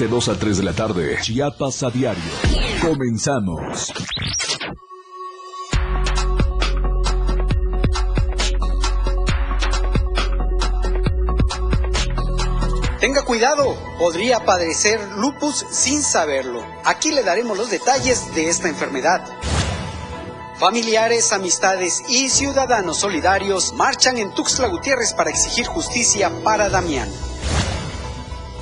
de 2 a 3 de la tarde. Chiapas a diario. Comenzamos. Tenga cuidado, podría padecer lupus sin saberlo. Aquí le daremos los detalles de esta enfermedad. Familiares, amistades y ciudadanos solidarios marchan en Tuxtla Gutiérrez para exigir justicia para Damián.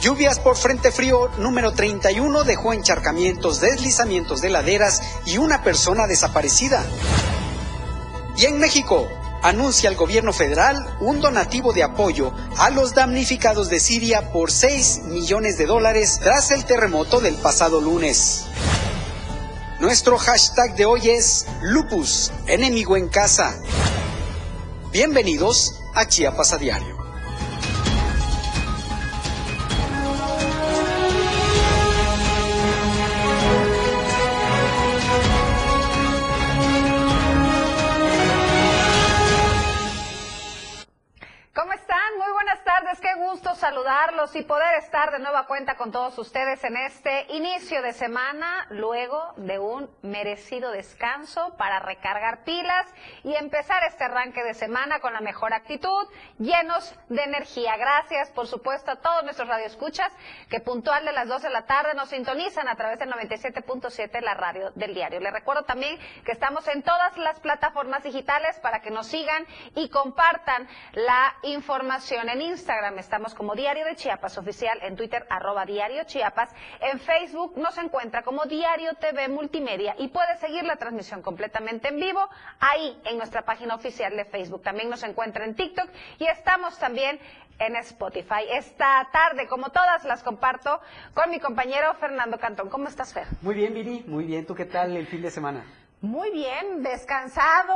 Lluvias por frente frío número 31 dejó encharcamientos, deslizamientos de laderas y una persona desaparecida. Y en México, anuncia el gobierno federal un donativo de apoyo a los damnificados de Siria por 6 millones de dólares tras el terremoto del pasado lunes. Nuestro hashtag de hoy es Lupus, enemigo en casa. Bienvenidos a Chiapas a Diario. Saludarlos y poder estar de nueva cuenta con todos ustedes en este inicio de semana, luego de un merecido descanso para recargar pilas y empezar este arranque de semana con la mejor actitud, llenos de energía. Gracias, por supuesto, a todos nuestros radioescuchas que puntual de las 2 de la tarde nos sintonizan a través del 97.7 la radio del diario. Les recuerdo también que estamos en todas las plataformas digitales para que nos sigan y compartan la información. En Instagram estamos como Diario de Chiapas Oficial, en Twitter arroba Diario Chiapas, en Facebook nos encuentra como Diario TV Multimedia y puede seguir la transmisión completamente en vivo ahí en nuestra página oficial de Facebook. También nos encuentra en TikTok y estamos también en Spotify. Esta tarde, como todas, las comparto con mi compañero Fernando Cantón. ¿Cómo estás, Fer? Muy bien, Viri. Muy bien. ¿Tú qué tal el fin de semana? Muy bien, descansado,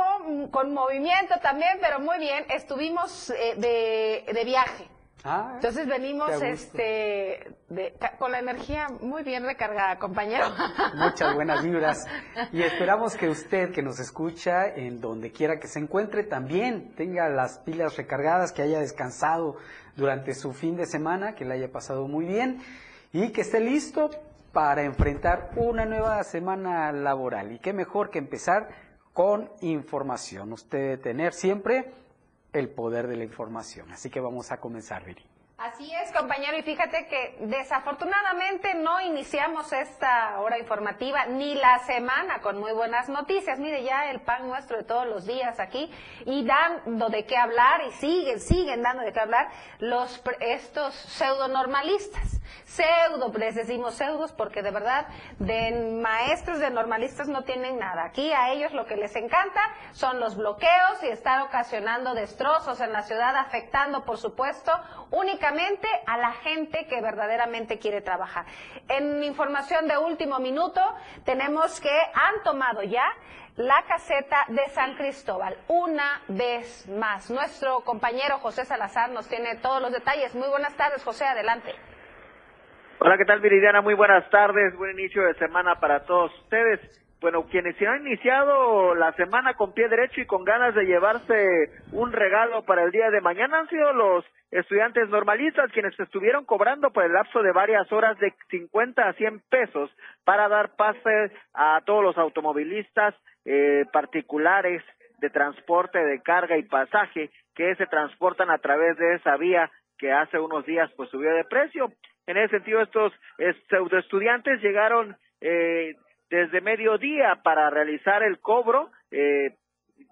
con movimiento también, pero muy bien. Estuvimos eh, de, de viaje. Ah, Entonces venimos este con la energía muy bien recargada, compañero. Muchas buenas vibras. Y esperamos que usted que nos escucha, en donde quiera que se encuentre, también tenga las pilas recargadas, que haya descansado durante su fin de semana, que le haya pasado muy bien y que esté listo para enfrentar una nueva semana laboral. Y qué mejor que empezar con información. Usted debe tener siempre el poder de la información. Así que vamos a comenzar, Viri. Así es, compañero, y fíjate que desafortunadamente no iniciamos esta hora informativa ni la semana con muy buenas noticias. Mire, ya el pan nuestro de todos los días aquí y dando de qué hablar y siguen, siguen dando de qué hablar los estos pseudo normalistas. Pseudo, les decimos pseudos porque de verdad de maestros de normalistas no tienen nada. Aquí a ellos lo que les encanta son los bloqueos y estar ocasionando destrozos en la ciudad, afectando, por supuesto, únicamente a la gente que verdaderamente quiere trabajar. En información de último minuto, tenemos que han tomado ya la caseta de San Cristóbal, una vez más. Nuestro compañero José Salazar nos tiene todos los detalles. Muy buenas tardes, José, adelante. Hola, ¿qué tal, Viridiana? Muy buenas tardes, buen inicio de semana para todos ustedes bueno, quienes se han iniciado la semana con pie derecho y con ganas de llevarse un regalo para el día de mañana han sido los estudiantes normalistas quienes estuvieron cobrando por el lapso de varias horas de 50 a 100 pesos para dar pase a todos los automovilistas eh, particulares de transporte de carga y pasaje que se transportan a través de esa vía que hace unos días pues subió de precio. En ese sentido estos pseudo estudiantes llegaron eh, desde mediodía para realizar el cobro. Eh,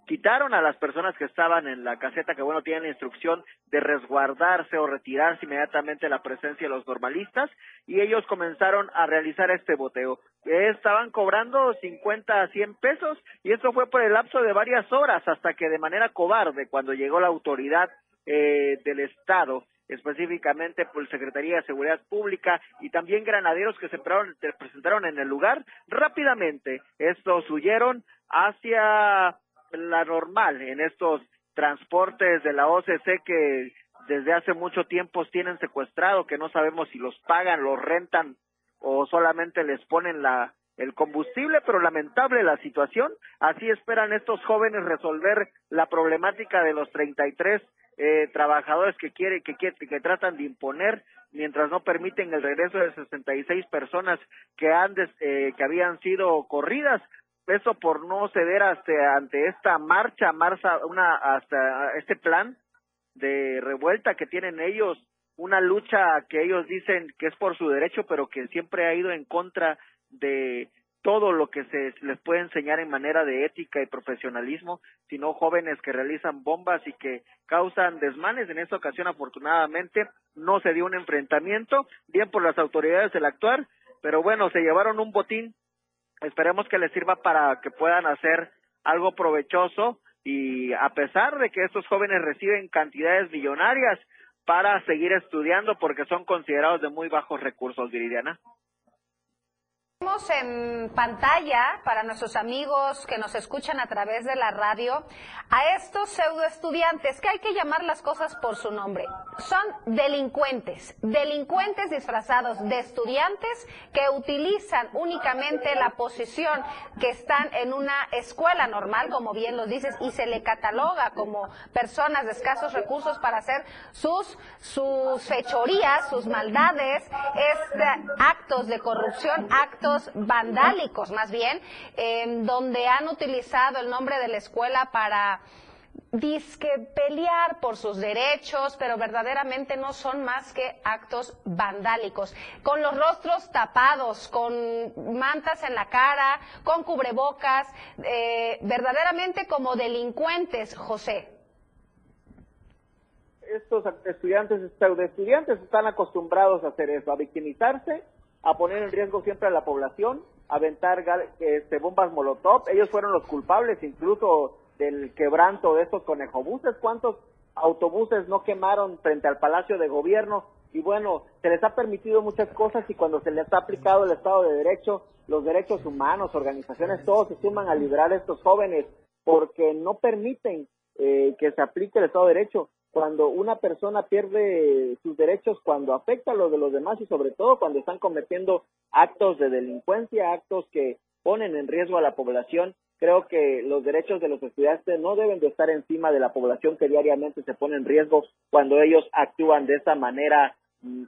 quitaron a las personas que estaban en la caseta, que bueno, tienen la instrucción de resguardarse o retirarse inmediatamente la presencia de los normalistas, y ellos comenzaron a realizar este boteo. Estaban cobrando 50 a 100 pesos, y esto fue por el lapso de varias horas, hasta que de manera cobarde, cuando llegó la autoridad eh, del Estado, específicamente por Secretaría de Seguridad Pública y también granaderos que se presentaron en el lugar. Rápidamente estos huyeron hacia la normal en estos transportes de la OCC que desde hace mucho tiempo tienen secuestrado, que no sabemos si los pagan, los rentan o solamente les ponen la el combustible, pero lamentable la situación. Así esperan estos jóvenes resolver la problemática de los 33 eh, trabajadores que quieren, que, que, que tratan de imponer mientras no permiten el regreso de 66 personas que han eh, que habían sido corridas. Eso por no ceder hasta ante esta marcha marcha una hasta este plan de revuelta que tienen ellos una lucha que ellos dicen que es por su derecho pero que siempre ha ido en contra de todo lo que se les puede enseñar en manera de ética y profesionalismo, sino jóvenes que realizan bombas y que causan desmanes. En esta ocasión, afortunadamente, no se dio un enfrentamiento, bien por las autoridades el actuar, pero bueno, se llevaron un botín. Esperemos que les sirva para que puedan hacer algo provechoso y a pesar de que estos jóvenes reciben cantidades millonarias para seguir estudiando porque son considerados de muy bajos recursos, Viridiana. En pantalla para nuestros amigos que nos escuchan a través de la radio a estos pseudo estudiantes que hay que llamar las cosas por su nombre. Son delincuentes, delincuentes disfrazados de estudiantes que utilizan únicamente la posición que están en una escuela normal, como bien los dices, y se le cataloga como personas de escasos recursos para hacer sus, sus fechorías, sus maldades, este, actos de corrupción, actos vandálicos más bien, donde han utilizado el nombre de la escuela para disque pelear por sus derechos, pero verdaderamente no son más que actos vandálicos, con los rostros tapados, con mantas en la cara, con cubrebocas, eh, verdaderamente como delincuentes, José. Estos estudiantes, estudiantes están acostumbrados a hacer eso, a victimizarse a poner en riesgo siempre a la población, a aventar este, bombas molotov. Ellos fueron los culpables incluso del quebranto de estos conejobuses. ¿Cuántos autobuses no quemaron frente al Palacio de Gobierno? Y bueno, se les ha permitido muchas cosas y cuando se les ha aplicado el Estado de Derecho, los derechos humanos, organizaciones, todos se suman a liberar a estos jóvenes porque no permiten eh, que se aplique el Estado de Derecho cuando una persona pierde sus derechos, cuando afecta a los de los demás y sobre todo cuando están cometiendo actos de delincuencia, actos que ponen en riesgo a la población. Creo que los derechos de los estudiantes no deben de estar encima de la población que diariamente se pone en riesgo cuando ellos actúan de esa manera. Mm,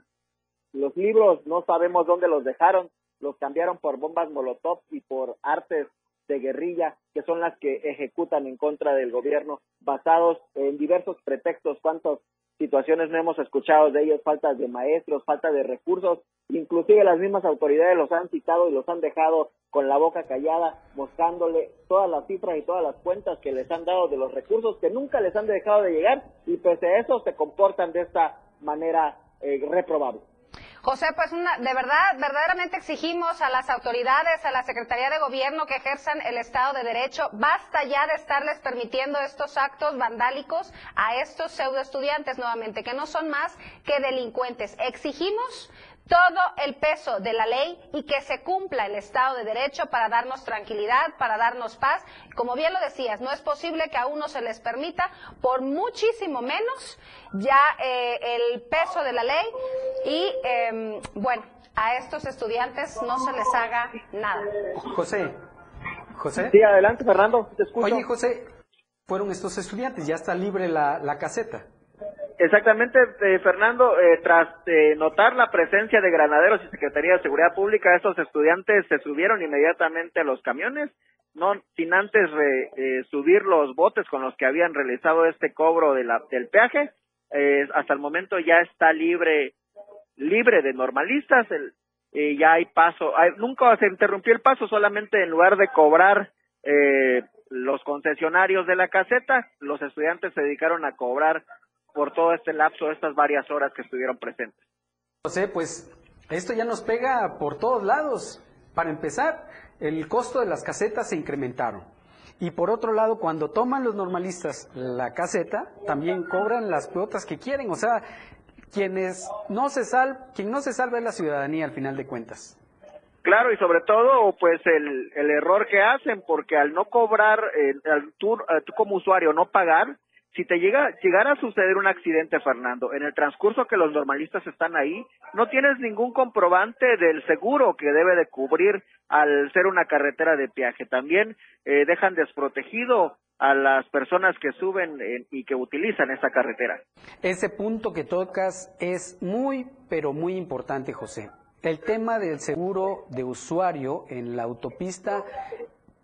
los libros no sabemos dónde los dejaron, los cambiaron por bombas molotov y por artes de guerrilla, que son las que ejecutan en contra del gobierno, basados en diversos pretextos. ¿Cuántas situaciones no hemos escuchado de ellos? Falta de maestros, falta de recursos, inclusive las mismas autoridades los han citado y los han dejado con la boca callada, mostrándole todas las cifras y todas las cuentas que les han dado de los recursos que nunca les han dejado de llegar y pese a eso se comportan de esta manera eh, reprobable. José, pues de verdad, verdaderamente exigimos a las autoridades, a la Secretaría de Gobierno que ejerzan el Estado de Derecho. Basta ya de estarles permitiendo estos actos vandálicos a estos pseudo estudiantes nuevamente, que no son más que delincuentes. Exigimos todo el peso de la ley y que se cumpla el Estado de Derecho para darnos tranquilidad, para darnos paz. Como bien lo decías, no es posible que a uno se les permita, por muchísimo menos, ya eh, el peso de la ley y, em, bueno, a estos estudiantes no se les haga nada. José, José. Sí, adelante, Fernando, te escucho. Oye, José, fueron estos estudiantes, ya está libre la, la caseta. Exactamente, eh, Fernando, eh, tras eh, notar la presencia de granaderos y Secretaría de Seguridad Pública, estos estudiantes se subieron inmediatamente a los camiones, no sin antes subir los botes con los que habían realizado este cobro de la, del peaje. hasta el momento ya está libre libre de normalistas, el, ya hay paso, nunca se interrumpió el paso, solamente en lugar de cobrar los concesionarios de la caseta, los estudiantes se dedicaron a cobrar por todo este lapso, estas varias horas que estuvieron presentes. José, pues esto ya nos pega por todos lados. Para empezar, el costo de las casetas se incrementaron. Y por otro lado, cuando toman los normalistas la caseta, también cobran las cuotas que quieren. O sea, quienes no se sal, quien no se salva es la ciudadanía al final de cuentas. Claro, y sobre todo, pues el, el error que hacen, porque al no cobrar, eh, al tú, tú como usuario no pagar, si te llega, llegara a suceder un accidente, Fernando, en el transcurso que los normalistas están ahí, no tienes ningún comprobante del seguro que debe de cubrir al ser una carretera de peaje. También eh, dejan desprotegido a las personas que suben y que utilizan esta carretera. Ese punto que tocas es muy, pero muy importante, José. El tema del seguro de usuario en la autopista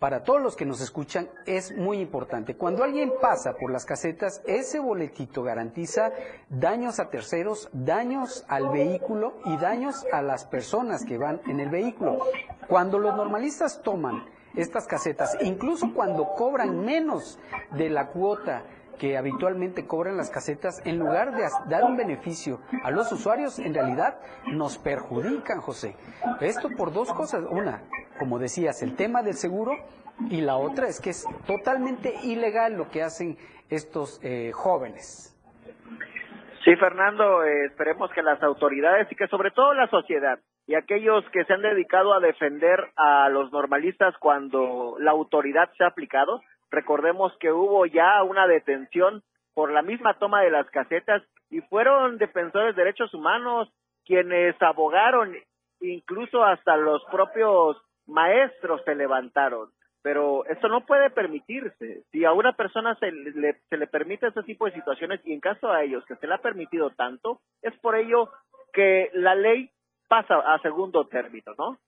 para todos los que nos escuchan es muy importante. Cuando alguien pasa por las casetas, ese boletito garantiza daños a terceros, daños al vehículo y daños a las personas que van en el vehículo. Cuando los normalistas toman estas casetas, incluso cuando cobran menos de la cuota que habitualmente cobran las casetas, en lugar de dar un beneficio a los usuarios, en realidad nos perjudican, José. Esto por dos cosas. Una, como decías, el tema del seguro y la otra es que es totalmente ilegal lo que hacen estos eh, jóvenes. Sí, Fernando, eh, esperemos que las autoridades y que sobre todo la sociedad y aquellos que se han dedicado a defender a los normalistas cuando la autoridad se ha aplicado, Recordemos que hubo ya una detención por la misma toma de las casetas y fueron defensores de derechos humanos quienes abogaron, incluso hasta los propios maestros se levantaron. Pero esto no puede permitirse. Si a una persona se le, se le permite este tipo de situaciones y en caso a ellos que se le ha permitido tanto, es por ello que la ley pasa a segundo término, ¿no?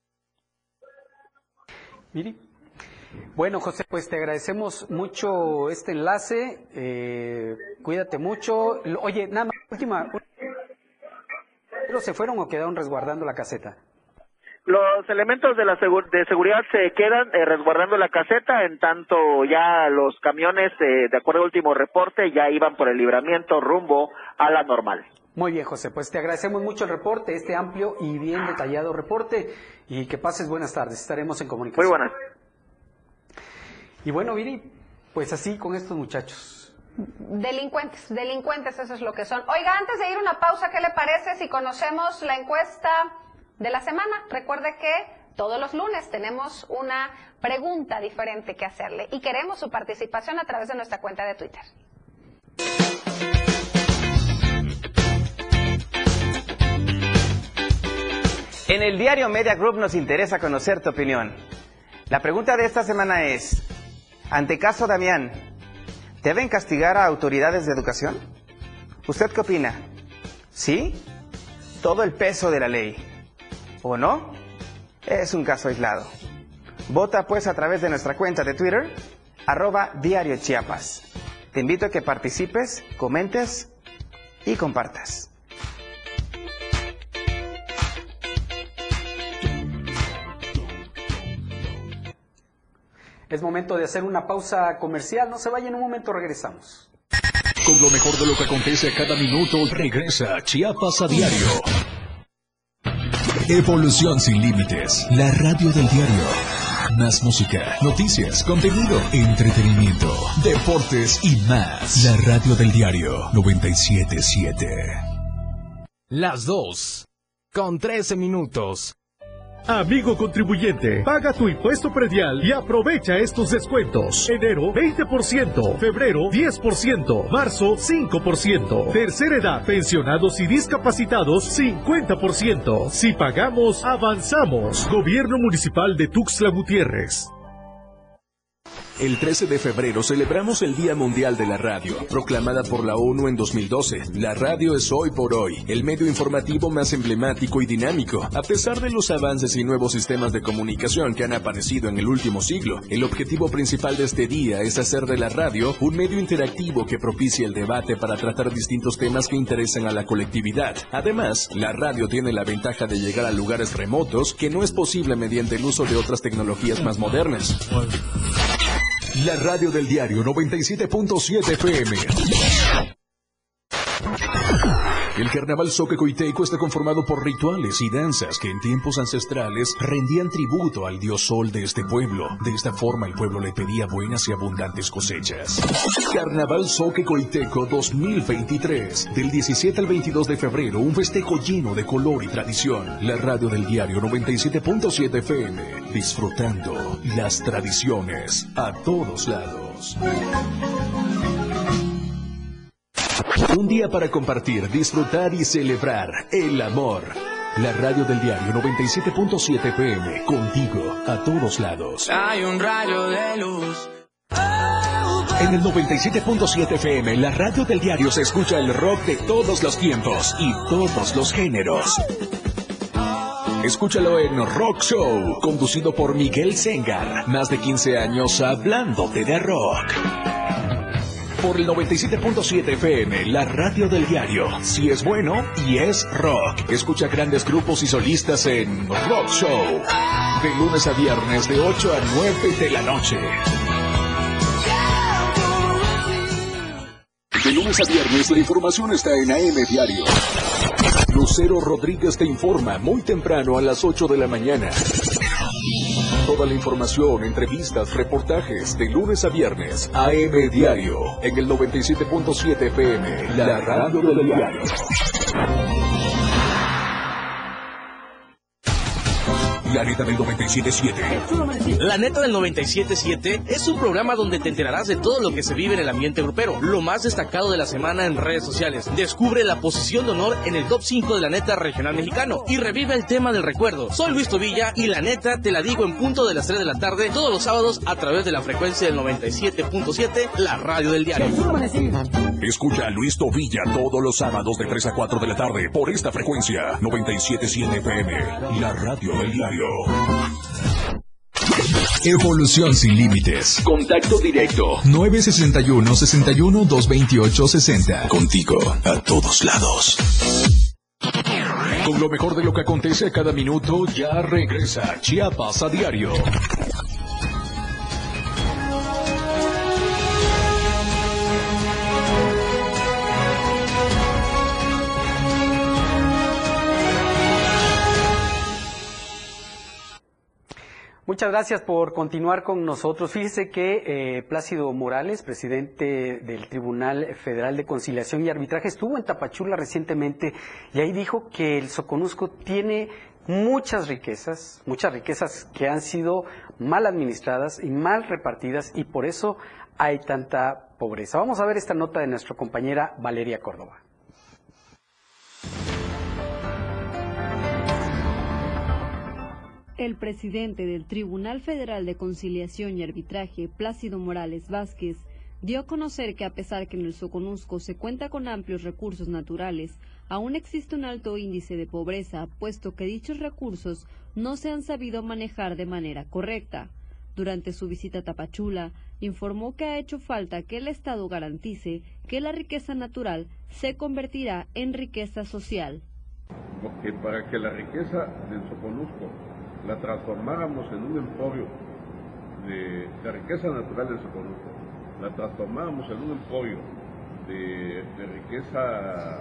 Bueno, José, pues te agradecemos mucho este enlace. Eh, cuídate mucho. Oye, nada más, última. ¿Se fueron o quedaron resguardando la caseta? Los elementos de la de seguridad se quedan eh, resguardando la caseta, en tanto ya los camiones, eh, de acuerdo al último reporte, ya iban por el libramiento rumbo a la normal. Muy bien, José, pues te agradecemos mucho el reporte, este amplio y bien detallado reporte, y que pases buenas tardes, estaremos en comunicación. Muy buenas. Y bueno, Viri, pues así con estos muchachos. Delincuentes, delincuentes, eso es lo que son. Oiga, antes de ir una pausa, ¿qué le parece si conocemos la encuesta de la semana? Recuerde que todos los lunes tenemos una pregunta diferente que hacerle y queremos su participación a través de nuestra cuenta de Twitter. En el diario Media Group nos interesa conocer tu opinión. La pregunta de esta semana es, ante caso Damián, ¿deben castigar a autoridades de educación? ¿Usted qué opina? ¿Sí? Todo el peso de la ley. ¿O no? Es un caso aislado. Vota pues a través de nuestra cuenta de Twitter, arroba diario Chiapas. Te invito a que participes, comentes y compartas. Es momento de hacer una pausa comercial. No se vaya, en un momento regresamos. Con lo mejor de lo que acontece a cada minuto, regresa Chiapas a diario. Evolución sin límites. La radio del diario. Más música, noticias, contenido, entretenimiento, deportes y más. La radio del diario 977. Las dos. Con 13 minutos. Amigo contribuyente, paga tu impuesto predial y aprovecha estos descuentos. Enero 20%, febrero 10%, marzo 5%, tercera edad, pensionados y discapacitados 50%. Si pagamos, avanzamos. Gobierno Municipal de Tuxtla Gutiérrez. El 13 de febrero celebramos el Día Mundial de la Radio, proclamada por la ONU en 2012. La radio es hoy por hoy el medio informativo más emblemático y dinámico. A pesar de los avances y nuevos sistemas de comunicación que han aparecido en el último siglo, el objetivo principal de este día es hacer de la radio un medio interactivo que propicie el debate para tratar distintos temas que interesan a la colectividad. Además, la radio tiene la ventaja de llegar a lugares remotos que no es posible mediante el uso de otras tecnologías más modernas. La radio del diario 97.7 FM. El carnaval Coiteco está conformado por rituales y danzas que en tiempos ancestrales rendían tributo al dios sol de este pueblo. De esta forma el pueblo le pedía buenas y abundantes cosechas. Carnaval Coiteco 2023. Del 17 al 22 de febrero, un festejo lleno de color y tradición. La radio del diario 97.7 FM. Disfrutando las tradiciones a todos lados. Un día para compartir, disfrutar y celebrar el amor. La radio del diario 97.7 PM, contigo a todos lados. Hay un rayo de luz En el 97.7 FM, la radio del diario se escucha el rock de todos los tiempos y todos los géneros. Escúchalo en Rock Show, conducido por Miguel Sengar. Más de 15 años hablándote de rock. Por el 97.7 FM, la radio del diario. Si es bueno y es rock. Escucha grandes grupos y solistas en Rock Show. De lunes a viernes, de 8 a 9 de la noche. De lunes a viernes, la información está en AM Diario. Lucero Rodríguez te informa muy temprano a las 8 de la mañana. Toda la información, entrevistas, reportajes de lunes a viernes, AM Diario, en el 97.7 FM, la radio del diario. La neta del 97.7. La neta del 97.7 es un programa donde te enterarás de todo lo que se vive en el ambiente grupero, lo más destacado de la semana en redes sociales. Descubre la posición de honor en el top 5 de la neta regional mexicano y revive el tema del recuerdo. Soy Luis Tobilla y la neta te la digo en punto de las 3 de la tarde todos los sábados a través de la frecuencia del 97.7, la radio del diario. Escucha a Luis Tobilla todos los sábados de 3 a 4 de la tarde por esta frecuencia 97.7 FM, la radio del diario. Evolución sin límites. Contacto directo. 961 61 228 60. Contigo a todos lados. Con lo mejor de lo que acontece a cada minuto, ya regresa Chiapas a diario. Muchas gracias por continuar con nosotros. Fíjese que eh, Plácido Morales, presidente del Tribunal Federal de Conciliación y Arbitraje, estuvo en Tapachula recientemente y ahí dijo que el Soconusco tiene muchas riquezas, muchas riquezas que han sido mal administradas y mal repartidas y por eso hay tanta pobreza. Vamos a ver esta nota de nuestra compañera Valeria Córdoba. El presidente del Tribunal Federal de Conciliación y Arbitraje, Plácido Morales Vázquez, dio a conocer que a pesar que en el Soconusco se cuenta con amplios recursos naturales, aún existe un alto índice de pobreza, puesto que dichos recursos no se han sabido manejar de manera correcta. Durante su visita a Tapachula, informó que ha hecho falta que el Estado garantice que la riqueza natural se convertirá en riqueza social. Porque para que la riqueza del Soconusco la transformáramos en un emporio de, riqueza natural del Soconusco, la transformáramos en un emporio de, riqueza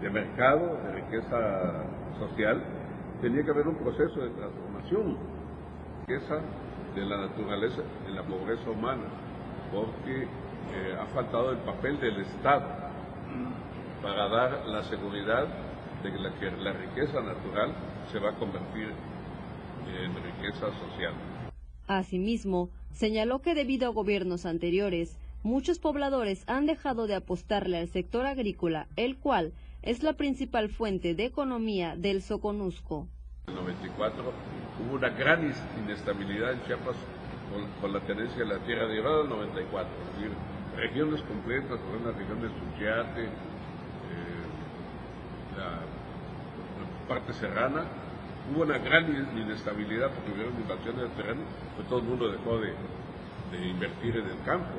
de mercado, de riqueza social, tenía que haber un proceso de transformación, riqueza de la naturaleza, de la pobreza humana, porque eh, ha faltado el papel del Estado para dar la seguridad de que la, que la riqueza natural se va a convertir en riqueza social. Asimismo, señaló que debido a gobiernos anteriores, muchos pobladores han dejado de apostarle al sector agrícola, el cual es la principal fuente de economía del Soconusco. En el 94 hubo una gran inestabilidad en Chiapas con, la tenencia de la tierra de el 94, es decir, regiones completas, como la región de Suchiate, eh, la parte serrana, hubo una gran inestabilidad porque hubieron invasiones de terreno, pues todo el mundo dejó de, de invertir en el campo.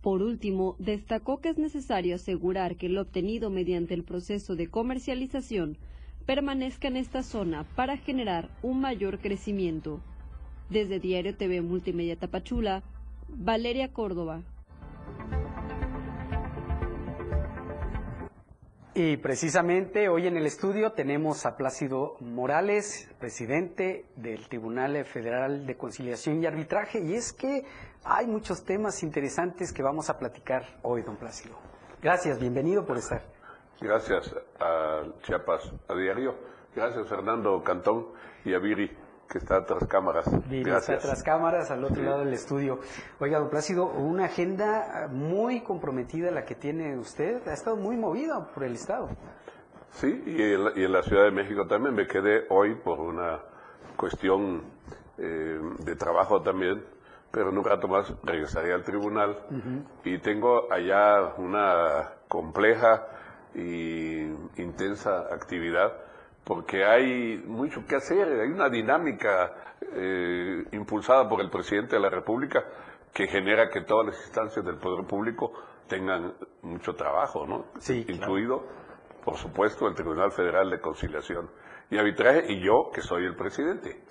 Por último, destacó que es necesario asegurar que lo obtenido mediante el proceso de comercialización permanezca en esta zona para generar un mayor crecimiento. Desde Diario TV Multimedia Tapachula, Valeria Córdoba. Y precisamente hoy en el estudio tenemos a Plácido Morales, presidente del Tribunal Federal de Conciliación y Arbitraje, y es que hay muchos temas interesantes que vamos a platicar hoy, don Plácido. Gracias, bienvenido por estar. Gracias a Chiapas a diario, gracias Fernando Cantón y a Viri que está tras cámaras. Está tras cámaras, al otro lado del estudio. Oiga, don Plácido, una agenda muy comprometida la que tiene usted, ha estado muy movida por el Estado. Sí, y en, la, Ciudad de México también me quedé hoy por una cuestión eh, de trabajo también, pero en un rato más regresaré al tribunal y tengo allá una compleja y intensa actividad porque hay mucho que hacer, hay una dinámica eh, impulsada por el presidente de la República que genera que todas las instancias del poder público tengan mucho trabajo, ¿no? Sí, Incluido, por supuesto, el Tribunal Federal de Conciliación y Arbitraje y yo, que soy el presidente.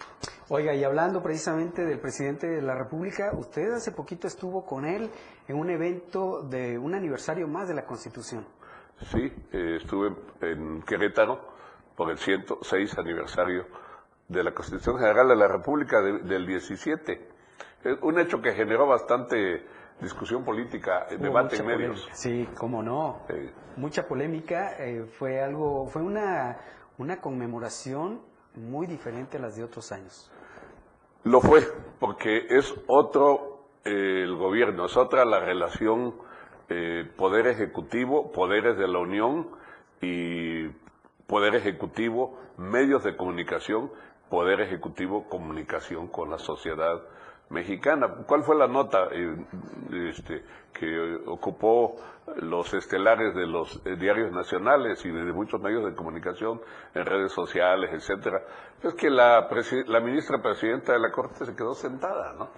Oiga, y hablando precisamente del presidente de la República, usted hace poquito estuvo con él en un evento de un aniversario más de la Constitución. Sí, eh, estuve en Querétaro por el 106 aniversario de la Constitución General de la República de- del 17. Eh, un hecho que generó bastante discusión política, eh, Hubo debate en medios. polémica. Sí, cómo no. Mucha polémica. eh, fue algo, fue una, una conmemoración muy diferente a las de otros años. Lo fue, porque es otro eh, el gobierno, es otra la relación eh, poder ejecutivo, poderes de la Unión y poder ejecutivo, medios de comunicación, poder ejecutivo, comunicación con la sociedad mexicana. ¿Cuál fue la nota eh, este, que ocupó los estelares de los eh, diarios nacionales y de muchos medios de comunicación en redes sociales, etcétera? Es que la, ministra presidenta de la Corte se quedó sentada, ¿no?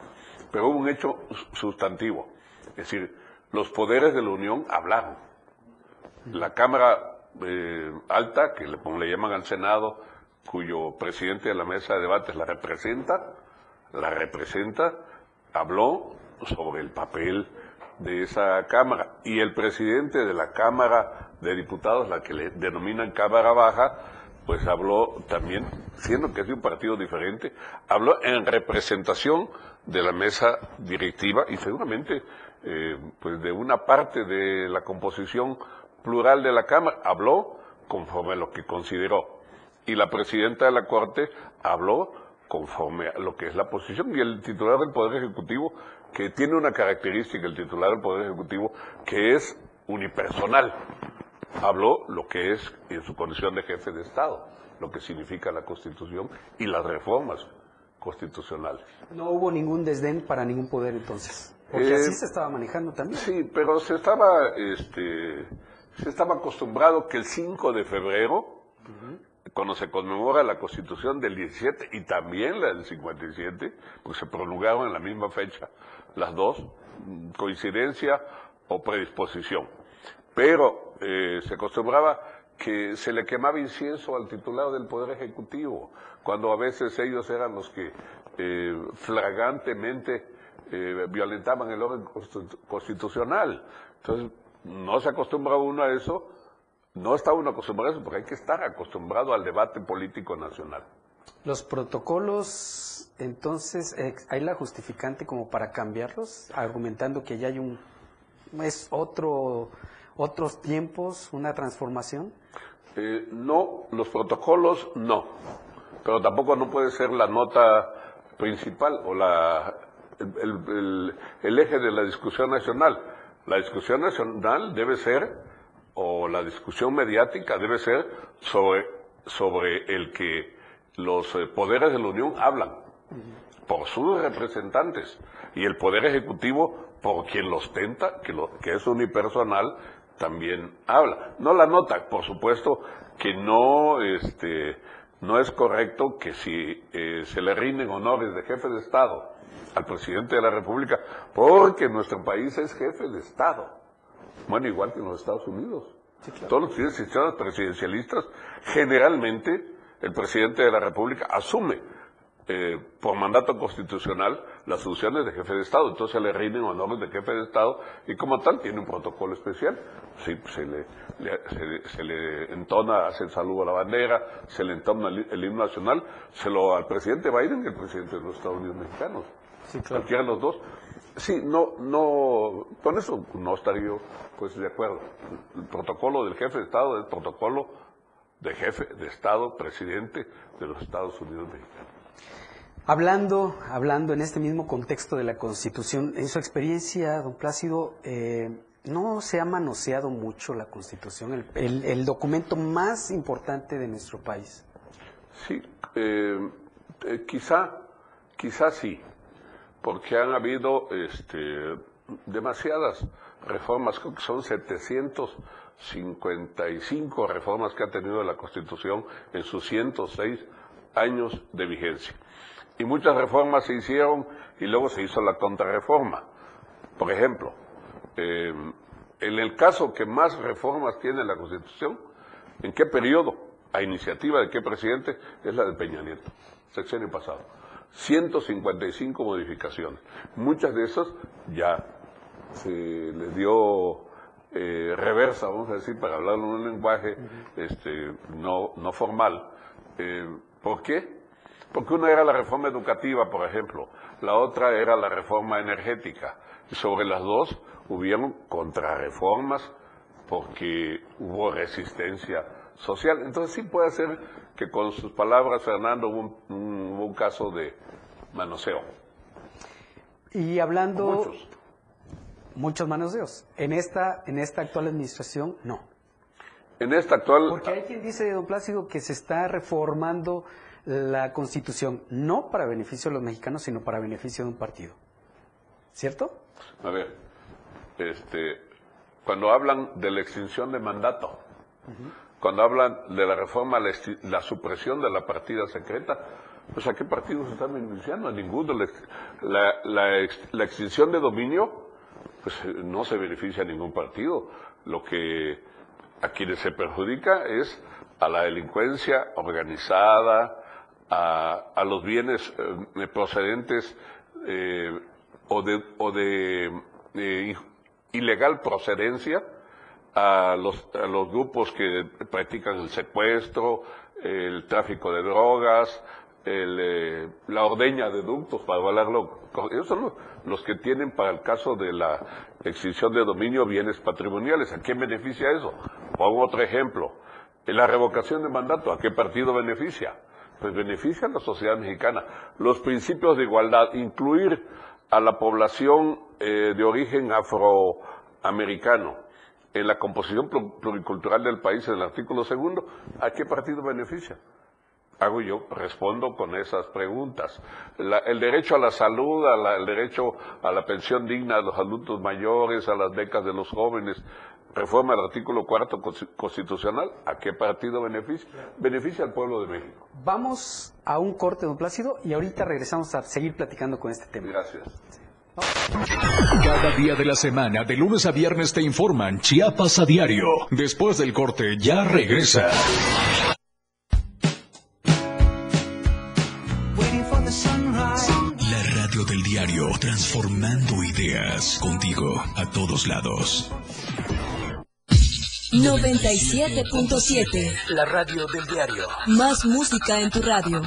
Pero hubo un hecho sustantivo. Es decir, los poderes de la Unión hablaron. La Cámara eh, Alta, que le, le llaman al Senado, cuyo presidente de la mesa de debates la representa, la representa, habló sobre el papel de esa Cámara. Y el presidente de la Cámara de Diputados, la que le denominan Cámara Baja, pues habló también, siendo que es de un partido diferente, habló en representación de la mesa directiva y seguramente eh, pues de una parte de la composición plural de la Cámara, habló conforme a lo que consideró. Y la presidenta de la Corte habló conforme a lo que es la posición. Y el titular del Poder Ejecutivo, que tiene una característica, el titular del Poder Ejecutivo, que es unipersonal, habló lo que es en su condición de jefe de Estado, lo que significa la Constitución y las reformas constitucionales. No hubo ningún desdén para ningún poder entonces. Porque Eh, así se estaba manejando también. Sí, pero se estaba, este, se estaba acostumbrado que el 5 de febrero, cuando se conmemora la Constitución del 17 y también la del 57, pues se prolongaron en la misma fecha las dos, coincidencia o predisposición. Pero eh, se acostumbraba que se le quemaba incienso al titular del Poder Ejecutivo, cuando a veces ellos eran los que eh, flagrantemente eh, violentaban el orden constitu- constitucional. Entonces, no se acostumbra uno a eso, no está uno acostumbrado a eso, porque hay que estar acostumbrado al debate político nacional. Los protocolos, entonces, eh, ¿hay la justificante como para cambiarlos? Argumentando que ya hay un, es otro, otros tiempos, una transformación. Eh, no, los protocolos no, pero tampoco no puede ser la nota principal o la, el, el- el- el eje de la discusión nacional. La discusión nacional debe ser, o la discusión mediática debe ser sobre, sobre el que los eh, poderes de la Unión hablan por sus representantes y el Poder Ejecutivo por quien los tenta, que, lo- que es unipersonal, también habla. No la nota, por supuesto que no, este, no es correcto que si eh, se le rinden honores de jefe de Estado al presidente de la República, porque nuestro país es jefe de Estado. Bueno, igual que en los Estados Unidos. Todos los sistemas presidencialistas, generalmente el presidente de la República asume eh, por mandato constitucional las funciones de jefe de Estado. Entonces le rinden honores de jefe de Estado y como tal tiene un protocolo especial. Sí, se le, le- se, se le entona, hace el saludo a la bandera, se le entona el, el himno nacional, se lo al presidente Biden y al presidente de los Estados Unidos mexicanos. Cualquiera de los dos. Sí, no, no, con eso no estaría yo, pues de acuerdo. El protocolo del jefe de Estado es el protocolo de jefe de Estado, presidente de los Estados Unidos mexicanos. Hablando, hablando en este mismo contexto de la Constitución, en su experiencia, don Plácido, eh, ¿no se ha manoseado mucho la Constitución, el, el- documento más importante de nuestro país? Sí, eh, eh, quizá, quizá sí, porque han habido este, demasiadas reformas, creo que son 755 reformas que ha tenido la Constitución en sus 106 años de vigencia. Y muchas reformas se hicieron y luego se hizo la contrarreforma. Por ejemplo, eh, en el caso que más reformas tiene la Constitución, ¿en qué periodo? A iniciativa de qué presidente? Es la de Peña Nieto, sexenio pasado. 155 modificaciones. Muchas de esas ya se le dio eh, reversa, vamos a decir, para hablar en un lenguaje este, no, no formal. Eh, ¿Por qué? Porque una era la reforma educativa, por ejemplo, la otra era la reforma energética. Y sobre las dos hubieron contrarreformas porque hubo resistencia social. Entonces sí puede ser que con sus palabras, Fernando, hubo un, caso de manoseo. Y hablando... Muchos. Muchos manoseos. En esta, en esta actual administración, no. En esta actual... Porque hay quien dice, don Plácido, que se está reformando la Constitución, no para beneficio de los mexicanos, sino para beneficio de un partido. ¿Cierto? A ver, este, cuando hablan de la extinción de mandato, cuando hablan de la reforma, la, supresión de la partida secreta, pues ¿a qué partidos están beneficiando? A ninguno. La, la, extinción de dominio, pues no se beneficia a ningún partido. Lo que a quienes se perjudica es a la delincuencia organizada, a, los bienes eh, procedentes eh, o de, o de eh, ilegal procedencia, a los, a los grupos que practican el secuestro, el tráfico de drogas, el, la ordeña de ductos, para hablarlo. Esos son los, que tienen para el caso de la extinción de dominio bienes patrimoniales. ¿A quién beneficia eso? Pongo otro ejemplo. La revocación de mandato, ¿a qué partido beneficia? Pues beneficia a la sociedad mexicana. Los principios de igualdad, incluir a la población eh, de origen afroamericano en la composición pluricultural del país, en el artículo segundo, ¿a qué partido beneficia? Hago yo, respondo con esas preguntas. el derecho a la salud, el derecho a la pensión digna de los adultos mayores, a las becas de los jóvenes, reforma del artículo cuarto constitucional, ¿a qué partido beneficia? Beneficia al pueblo de México. Vamos a un corte, don Plácido, y ahorita regresamos a seguir platicando con este tema. Gracias. Cada día de la semana, de lunes a viernes, te informan Chiapas a diario. Después del corte, ya regresa. La radio del diario, transformando ideas contigo a todos lados. 97.7. La radio del diario. Más música en tu radio.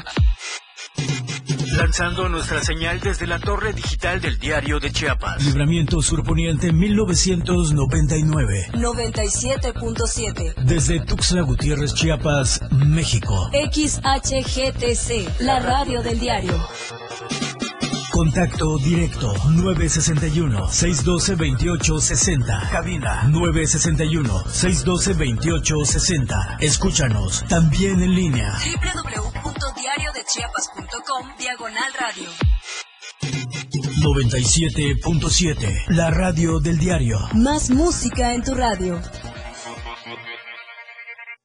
Lanzando nuestra señal desde la torre digital del diario de Chiapas. Libramiento Surponiente 1999. 97.7. Desde Tuxtla Gutiérrez, Chiapas, México. XHGTC, la radio del diario. Contacto directo 961-612-2860. Cabina 961-612-2860. Escúchanos también en línea. www.diariodechiapas.com Diagonal Radio. 97.7 La radio del diario. Más música en tu radio.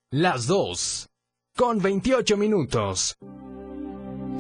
Las dos. Con 28 minutos.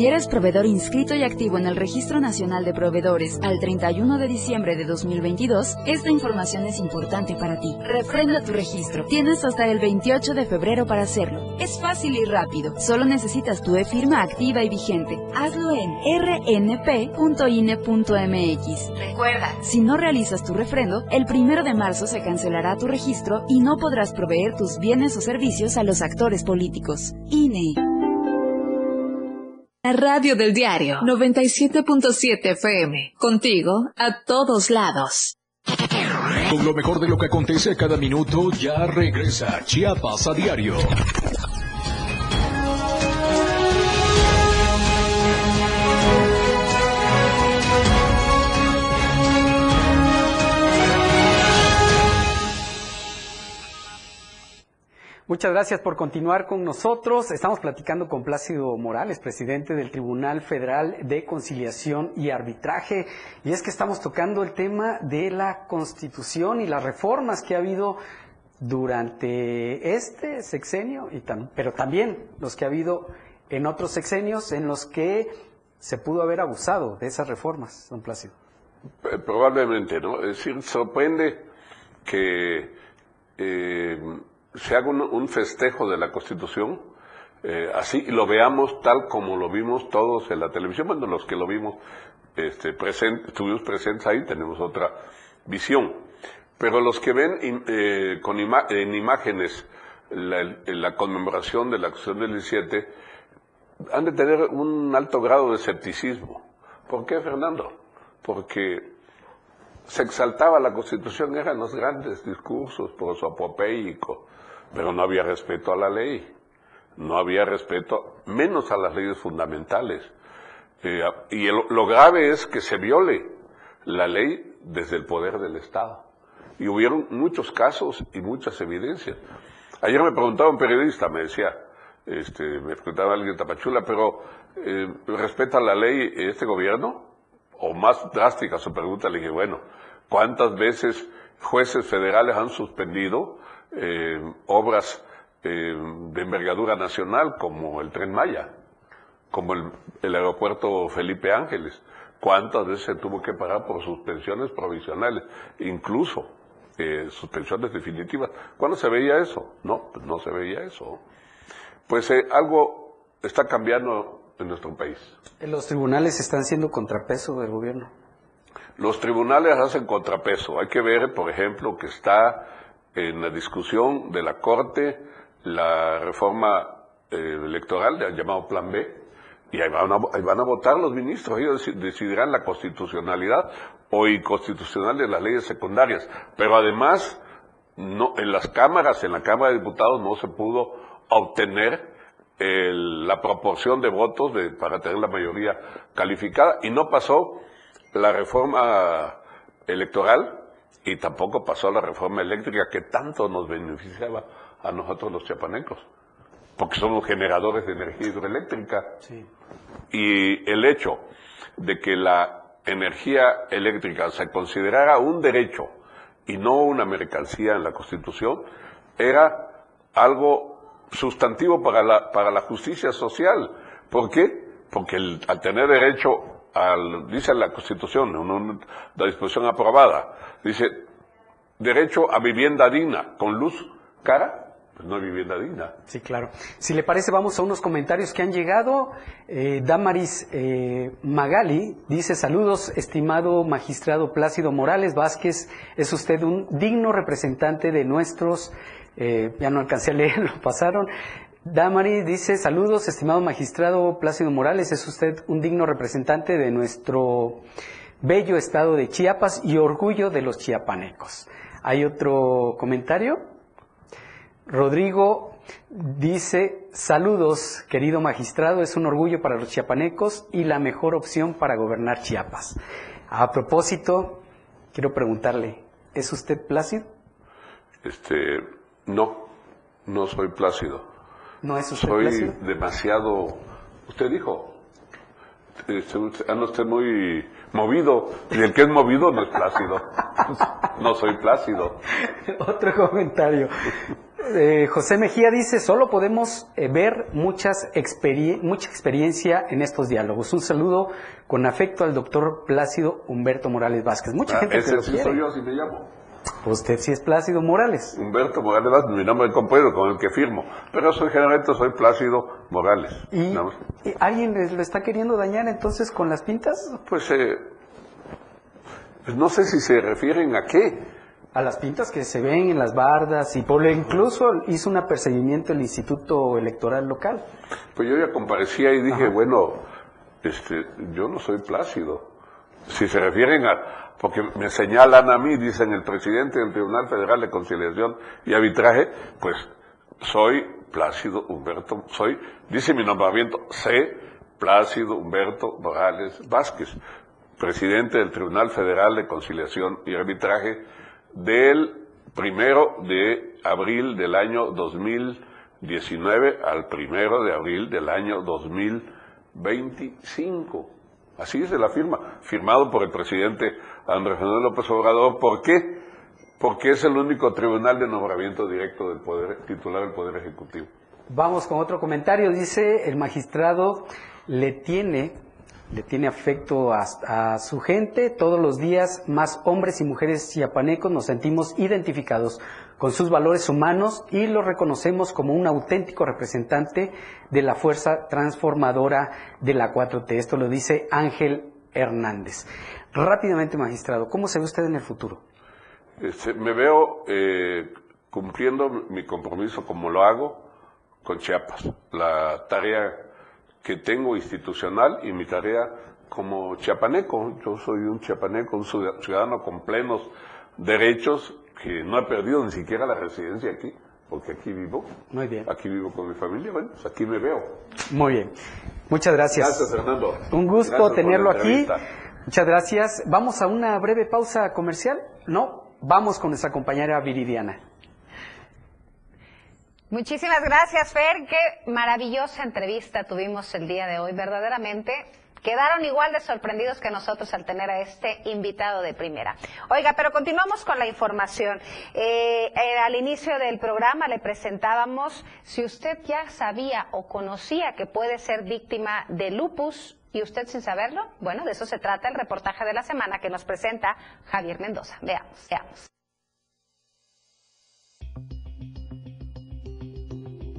Si eres proveedor inscrito y activo en el Registro Nacional de Proveedores al 31 de diciembre de 2022, esta información es importante para ti. Refrenda tu registro. Tienes hasta el 28 de febrero para hacerlo. Es fácil y rápido. Solo necesitas tu e-firma activa y vigente. Hazlo en rnp.ine.mx. Recuerda, si no realizas tu refrendo, el 1 de marzo se cancelará tu registro y no podrás proveer tus bienes o servicios a los actores políticos. INE. Radio del diario 97.7 FM. Contigo a todos lados. Con lo mejor de lo que acontece cada minuto, ya regresa Chiapas a diario. Muchas gracias por continuar con nosotros. Estamos platicando con Plácido Morales, presidente del Tribunal Federal de Conciliación y Arbitraje. Y es que estamos tocando el tema de la Constitución y las reformas que ha habido durante este sexenio, y pero también los que ha habido en otros sexenios en los que se pudo haber abusado de esas reformas, don Plácido. Eh, probablemente, ¿no? Es decir, sorprende que eh, se haga un, festejo de la Constitución, eh, así, lo veamos tal como lo vimos todos en la televisión, bueno, los que lo vimos, este, estuvimos presentes ahí, tenemos otra visión. Pero los que ven eh, con en imágenes la, conmemoración de la Constitución del 17, han de tener un alto grado de escepticismo. ¿Por qué, Fernando? Porque se exaltaba la Constitución, eran los grandes discursos por su apopéico, pero no había respeto a la ley, no había respeto, menos a las leyes fundamentales. Eh, y lo grave es que se viole la ley desde el poder del Estado. Y hubieron muchos casos y muchas evidencias. Ayer me preguntaba un periodista, me decía, este, me preguntaba alguien de Tapachula, pero eh, ¿respeta la ley este gobierno? O más drástica su pregunta, le dije, bueno, ¿cuántas veces jueces federales han suspendido eh, obras eh, de envergadura nacional como el Tren Maya, como el, aeropuerto Felipe Ángeles. ¿Cuántas veces se tuvo que pagar por suspensiones provisionales? Incluso eh, suspensiones definitivas. ¿Cuándo se veía eso? No, pues no se veía eso. Pues algo está cambiando en nuestro país. ¿Los tribunales están siendo contrapeso del gobierno? Los tribunales hacen contrapeso. Hay que ver, por ejemplo, que está en la discusión de la Corte la reforma eh, electoral, el llamado Plan B, y ahí van, a, votar los ministros, ellos decidirán la constitucionalidad o inconstitucional de las leyes secundarias. Pero además, no, en las cámaras, en la Cámara de Diputados no se pudo obtener la proporción de votos de, para tener la mayoría calificada y no pasó la reforma electoral y tampoco pasó la reforma eléctrica que tanto nos beneficiaba a nosotros los chiapanecos, porque somos generadores de energía hidroeléctrica. Y el hecho de que la energía eléctrica se considerara un derecho y no una mercancía en la Constitución, era algo sustantivo para la, para la justicia social. ¿Por qué? Porque al tener derecho dice la Constitución, la disposición aprobada, dice derecho a vivienda digna, con luz cara, pues no hay vivienda digna. Sí, claro. Si le parece, vamos a unos comentarios que han llegado. Eh, Damaris eh, Magali dice, saludos, estimado magistrado Plácido Morales Vázquez, es usted un digno representante de nuestros, eh, ya no alcancé a leer, lo pasaron, Damari dice, saludos, estimado magistrado Plácido Morales, es usted un digno representante de nuestro bello estado de Chiapas y orgullo de los chiapanecos. ¿Hay otro comentario? Rodrigo dice, saludos, querido magistrado, es un orgullo para los chiapanecos y la mejor opción para gobernar Chiapas. A propósito, quiero preguntarle, ¿es usted plácido? Este, no, no soy plácido. ¿No es Soy demasiado, usted dijo, anda usted muy movido, y el que es movido no es plácido. no soy plácido. Otro comentario. eh, José Mejía dice, solo podemos eh, ver muchas mucha experiencia en estos diálogos. Un saludo con afecto al doctor Plácido Humberto Morales Vázquez. Mucha Ah, gente ese que lo sí quiere. soy yo, me llamo. Usted sí es Plácido Morales. Humberto Morales Vázquez, mi nombre de compañero con el que firmo. Pero soy generalmente soy Plácido Morales. ¿Y, alguien lo está queriendo dañar entonces con las pintas? Pues, eh, pues no sé si se refieren a qué. A las pintas que se ven en las bardas y por incluso hizo un apercibimiento el Instituto Electoral Local. Pues yo ya comparecía y dije, bueno, este, yo no soy Plácido. Si se refieren a, porque me señalan a mí, dicen el presidente del Tribunal Federal de Conciliación y Arbitraje, pues soy Plácido Humberto, soy, dice mi nombramiento, C. Plácido Humberto Morales Vázquez, presidente del Tribunal Federal de Conciliación y Arbitraje del primero de abril del año 2019 al primero de abril del año 2025. Así dice la firma, firmado por el presidente Andrés Manuel López Obrador. ¿Por qué? Porque es el único tribunal de nombramiento directo del poder titular del Poder Ejecutivo. Vamos con otro comentario. Dice el magistrado le tiene, le tiene afecto a, a su gente. Todos los días más hombres y mujeres chiapanecos nos sentimos identificados con sus valores humanos y lo reconocemos como un auténtico representante de la fuerza transformadora de la 4T. Esto lo dice Ángel Hernández. Rápidamente, magistrado, ¿cómo se ve usted en el futuro? Este, me veo eh, cumpliendo mi compromiso como lo hago con Chiapas, la tarea que tengo institucional y mi tarea como chiapaneco. Yo soy un chiapaneco, un ciudadano con plenos derechos que no he perdido ni siquiera la residencia aquí, porque aquí vivo. Muy bien. Aquí vivo con mi familia, bueno, pues aquí me veo. Muy bien. Muchas gracias. Gracias, Fernando. Un gusto Gracias tenerlo aquí. Muchas gracias. Vamos a una breve pausa comercial. No, vamos con nuestra compañera Viridiana. Muchísimas gracias, Fer. Qué maravillosa entrevista tuvimos el día de hoy. Verdaderamente quedaron igual de sorprendidos que nosotros al tener a este invitado de primera. Oiga, pero continuamos con la información. Eh, eh, al inicio del programa le presentábamos si usted ya sabía o conocía que puede ser víctima de lupus. ¿Y usted sin saberlo? Bueno, de eso se trata el reportaje de la semana que nos presenta Javier Mendoza. Veamos, veamos.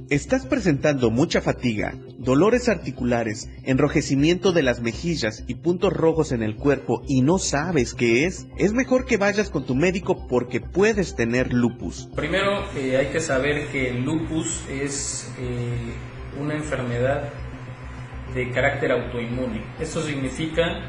¿Estás presentando mucha fatiga, dolores articulares, enrojecimiento de las mejillas y puntos rojos en el cuerpo y no sabes qué es? Es mejor que vayas con tu médico porque puedes tener lupus. Primero eh, hay que saber que el lupus es eh, una enfermedad de carácter autoinmune. Esto significa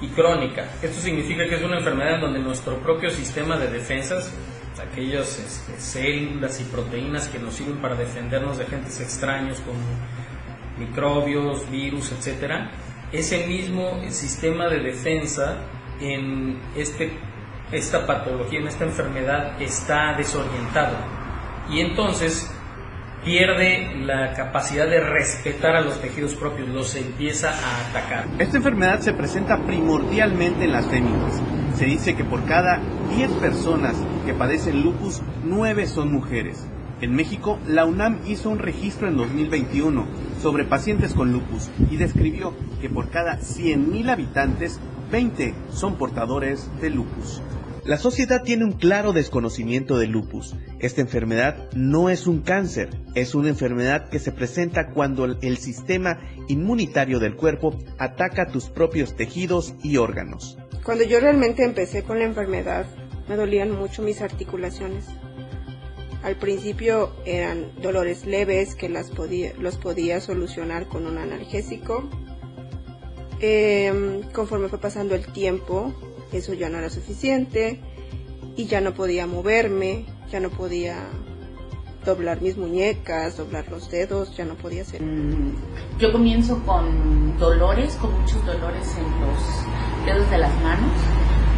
y crónica. Esto significa que es una enfermedad donde nuestro propio sistema de defensas aquellas este, células y proteínas que nos sirven para defendernos de agentes extraños como microbios, virus, etcétera, ese mismo sistema de defensa en este, esta patología, en esta enfermedad, está desorientado. Y entonces pierde la capacidad de respetar a los tejidos propios, los empieza a atacar. Esta enfermedad se presenta primordialmente en las féminas. Se dice que por cada 10 personas que padecen lupus, 9 son mujeres. En México, la UNAM hizo un registro en 2021 sobre pacientes con lupus y describió que por cada 100.000 habitantes, 20 son portadores de lupus. La sociedad tiene un claro desconocimiento del lupus. Esta enfermedad no es un cáncer, es una enfermedad que se presenta cuando el sistema inmunitario del cuerpo ataca tus propios tejidos y órganos. Cuando yo realmente empecé con la enfermedad, me dolían mucho mis articulaciones. Al principio eran dolores leves que las podía, los podía solucionar con un analgésico. Eh, conforme fue pasando el tiempo, eso ya no era suficiente y ya no podía moverme, ya no podía doblar mis muñecas, doblar los dedos, ya no podía hacer. Yo comienzo con dolores, con muchos dolores en los dedos de las manos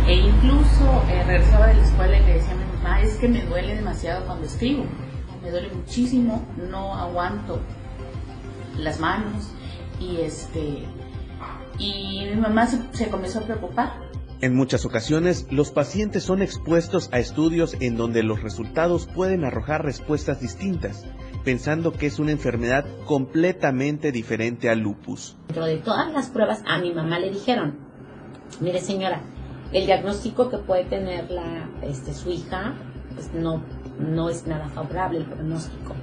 e incluso eh, regresaba de la escuela y le decía a mi mamá, es que me duele demasiado cuando escribo, me duele muchísimo, no aguanto las manos y este y mi mamá se comenzó a preocupar En muchas ocasiones, los pacientes son expuestos a estudios en donde los resultados pueden arrojar respuestas distintas, pensando que es una enfermedad completamente diferente al lupus. Dentro de todas las pruebas, a mi mamá le dijeron, mire señora, el diagnóstico que puede tener la, este, su hija pues no, no es nada favorable el pronóstico.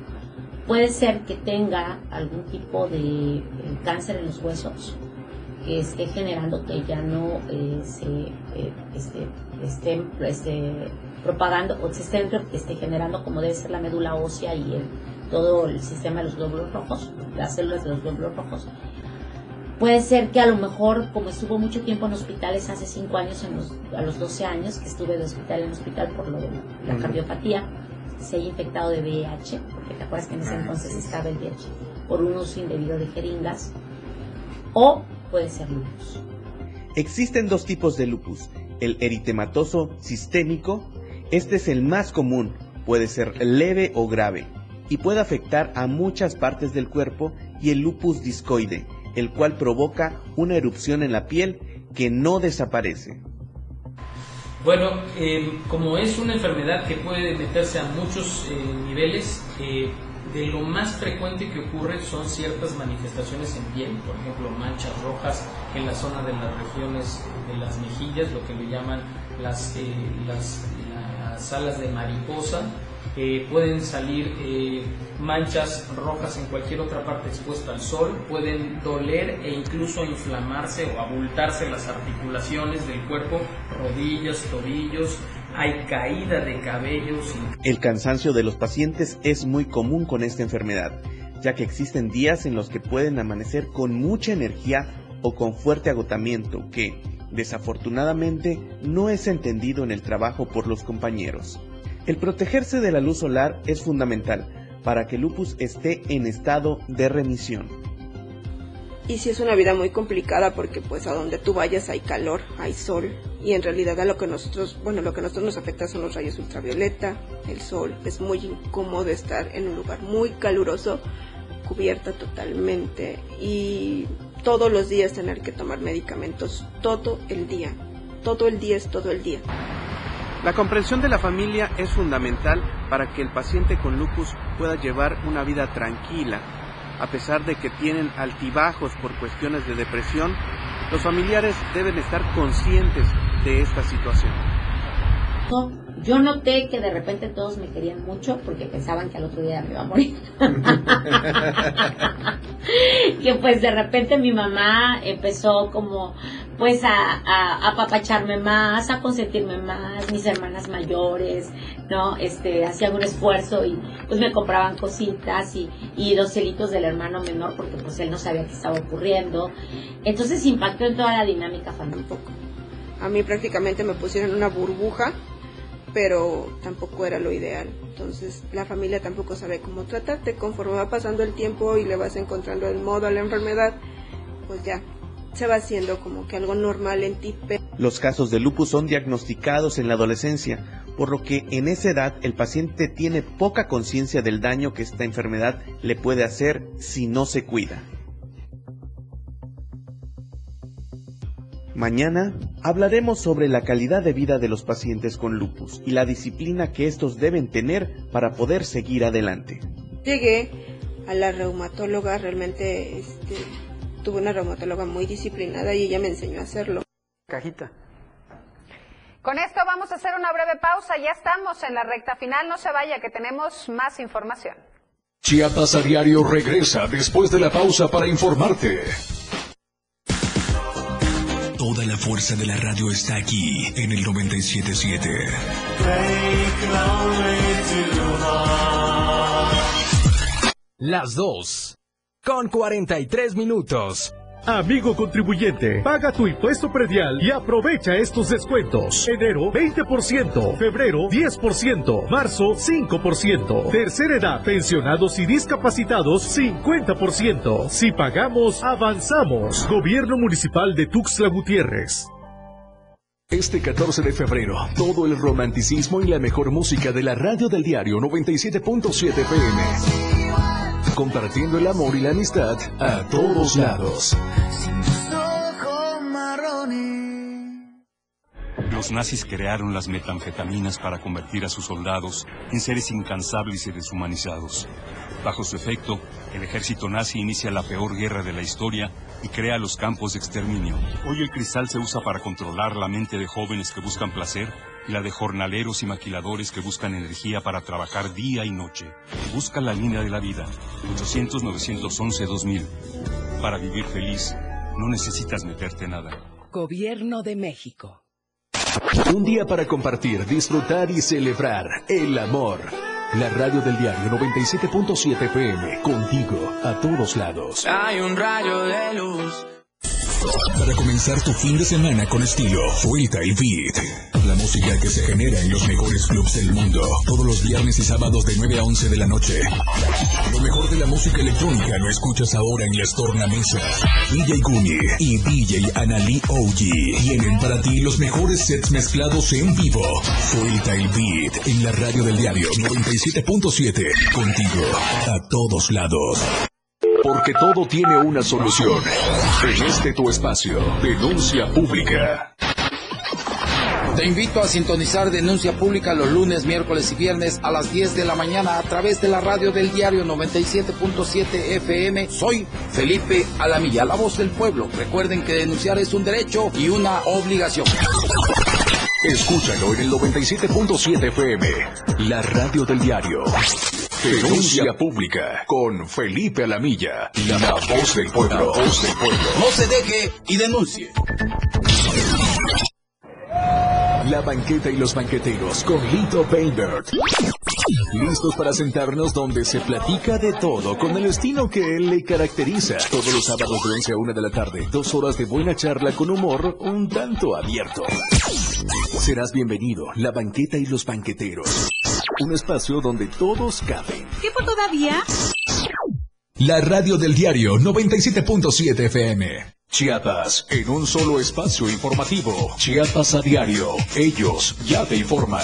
Puede ser que tenga algún tipo de eh, cáncer en los huesos que esté generando que ya no eh, se eh, esté, esté, esté, propagando o se esté, esté, generando como debe ser la médula ósea y el, todo el sistema de los glóbulos rojos, las células de los glóbulos rojos. Puede ser que a lo mejor, como estuvo mucho tiempo en hospitales hace 5 años, en los, a los 12 años que estuve de hospital en hospital por lo de la cardiopatía, se haya infectado de VIH, porque te acuerdas que en ese entonces estaba el VIH, por un uso indebido de jeringas, o puede ser lupus. Existen dos tipos de lupus, el eritematoso sistémico, este es el más común, puede ser leve o grave, y puede afectar a muchas partes del cuerpo, y el lupus discoide, el cual provoca una erupción en la piel que no desaparece. Bueno, eh, como es una enfermedad que puede meterse a muchos eh, niveles, eh, de lo más frecuente que ocurre son ciertas manifestaciones en piel, por ejemplo manchas rojas en la zona de las regiones de las mejillas, lo que le llaman las, las, las alas de mariposa, pueden salir eh, manchas rojas en cualquier otra parte expuesta al sol, pueden doler e incluso inflamarse o abultarse las articulaciones del cuerpo, rodillas, tobillos, hay caída de cabellos. El cansancio de los pacientes es muy común con esta enfermedad, ya que existen días en los que pueden amanecer con mucha energía o con fuerte agotamiento que, desafortunadamente, no es entendido en el trabajo por los compañeros. El protegerse de la luz solar es fundamental para que el lupus esté en estado de remisión. Y si es una vida muy complicada porque pues a donde tú vayas hay calor, hay sol y en realidad a lo que nosotros, bueno, lo que a nosotros nos afecta son los rayos ultravioleta, el sol, es muy incómodo estar en un lugar muy caluroso, cubierta totalmente y todos los días tener que tomar medicamentos todo el día. Todo el día es todo el día. La comprensión de la familia es fundamental para que el paciente con lupus pueda llevar una vida tranquila. A pesar de que tienen altibajos por cuestiones de depresión, los familiares deben estar conscientes de esta situación. Yo noté que de repente todos me querían mucho porque pensaban que al otro día me iba a morir. que pues de repente mi mamá empezó como pues a, apapacharme más, a consentirme más, mis hermanas mayores, ¿no? Este, hacían un esfuerzo y pues me compraban cositas y, y los celitos del hermano menor porque pues él no sabía qué estaba ocurriendo. Entonces impactó en toda la dinámica familiar. A mí prácticamente me pusieron una burbuja pero tampoco era lo ideal. Entonces la familia tampoco sabe cómo tratarte. Conforme va pasando el tiempo y le vas encontrando el modo a la enfermedad, pues ya se va haciendo como que algo normal en ti. Los casos de lupus son diagnosticados en la adolescencia, por lo que en esa edad el paciente tiene poca conciencia del daño que esta enfermedad le puede hacer si no se cuida. Mañana hablaremos sobre la calidad de vida de los pacientes con lupus y la disciplina que estos deben tener para poder seguir adelante. Llegué a la reumatóloga, realmente este, tuve una reumatóloga muy disciplinada y ella me enseñó a hacerlo. Cajita. Con esto vamos a hacer una breve pausa, ya estamos en la recta final, no se vaya que tenemos más información. Chiapas a diario regresa después de la pausa para informarte. Toda la fuerza de la radio está aquí en el 977. Las dos. Con 43 minutos. Amigo contribuyente, paga tu impuesto predial y aprovecha estos descuentos. Enero 20%, febrero 10%, marzo 5%, tercera edad, pensionados y discapacitados 50%. Si pagamos, avanzamos. Gobierno Municipal de Tuxtla Gutiérrez. Este 14 de febrero, todo el romanticismo y la mejor música de la radio del diario 97.7 PM compartiendo el amor y la amistad a todos lados. Los nazis crearon las metanfetaminas para convertir a sus soldados en seres incansables y deshumanizados. Bajo su efecto, el ejército nazi inicia la peor guerra de la historia y crea los campos de exterminio. Hoy el cristal se usa para controlar la mente de jóvenes que buscan placer y la de jornaleros y maquiladores que buscan energía para trabajar día y noche. Busca la línea de la vida. 800-911-2000. Para vivir feliz, no necesitas meterte nada. Gobierno de México. Un día para compartir, disfrutar y celebrar el amor. La radio del diario 97.7 FM, contigo a todos lados. Hay un rayo de luz. Para comenzar tu fin de semana con estilo, Vuelta y Beat. Música que se genera en los mejores clubs del mundo. Todos los viernes y sábados de 9 a 11 de la noche. Lo mejor de la música electrónica lo escuchas ahora en las tornamesas. DJ Gumi y DJ Anali OG tienen para ti los mejores sets mezclados en vivo. Vuelta y Beat en la radio del diario 97.7. Contigo a todos lados. Porque todo tiene una solución. En este tu espacio, denuncia pública. Te invito a sintonizar Denuncia Pública los lunes, miércoles y viernes a las 10 de la mañana a través de la radio del diario 97.7 FM. Soy Felipe Alamilla, la voz del pueblo. Recuerden que denunciar es un derecho y una obligación. Escúchalo en el 97.7 FM, la radio del diario. Denuncia pública con Felipe Alamilla, la voz del pueblo. voz del pueblo. No se deje y denuncie. La banqueta y los banqueteros con Lito Bainbert. Listos para sentarnos donde se platica de todo con el estilo que él le caracteriza. Todos los sábados de 11 a 1 de la tarde, dos horas de buena charla con humor un tanto abierto. Serás bienvenido, la banqueta y los banqueteros. Un espacio donde todos caben. ¿Tiempo todavía? La radio del diario 97.7 FM. Chiapas, en un solo espacio informativo. Chiapas a diario. Ellos ya te informan.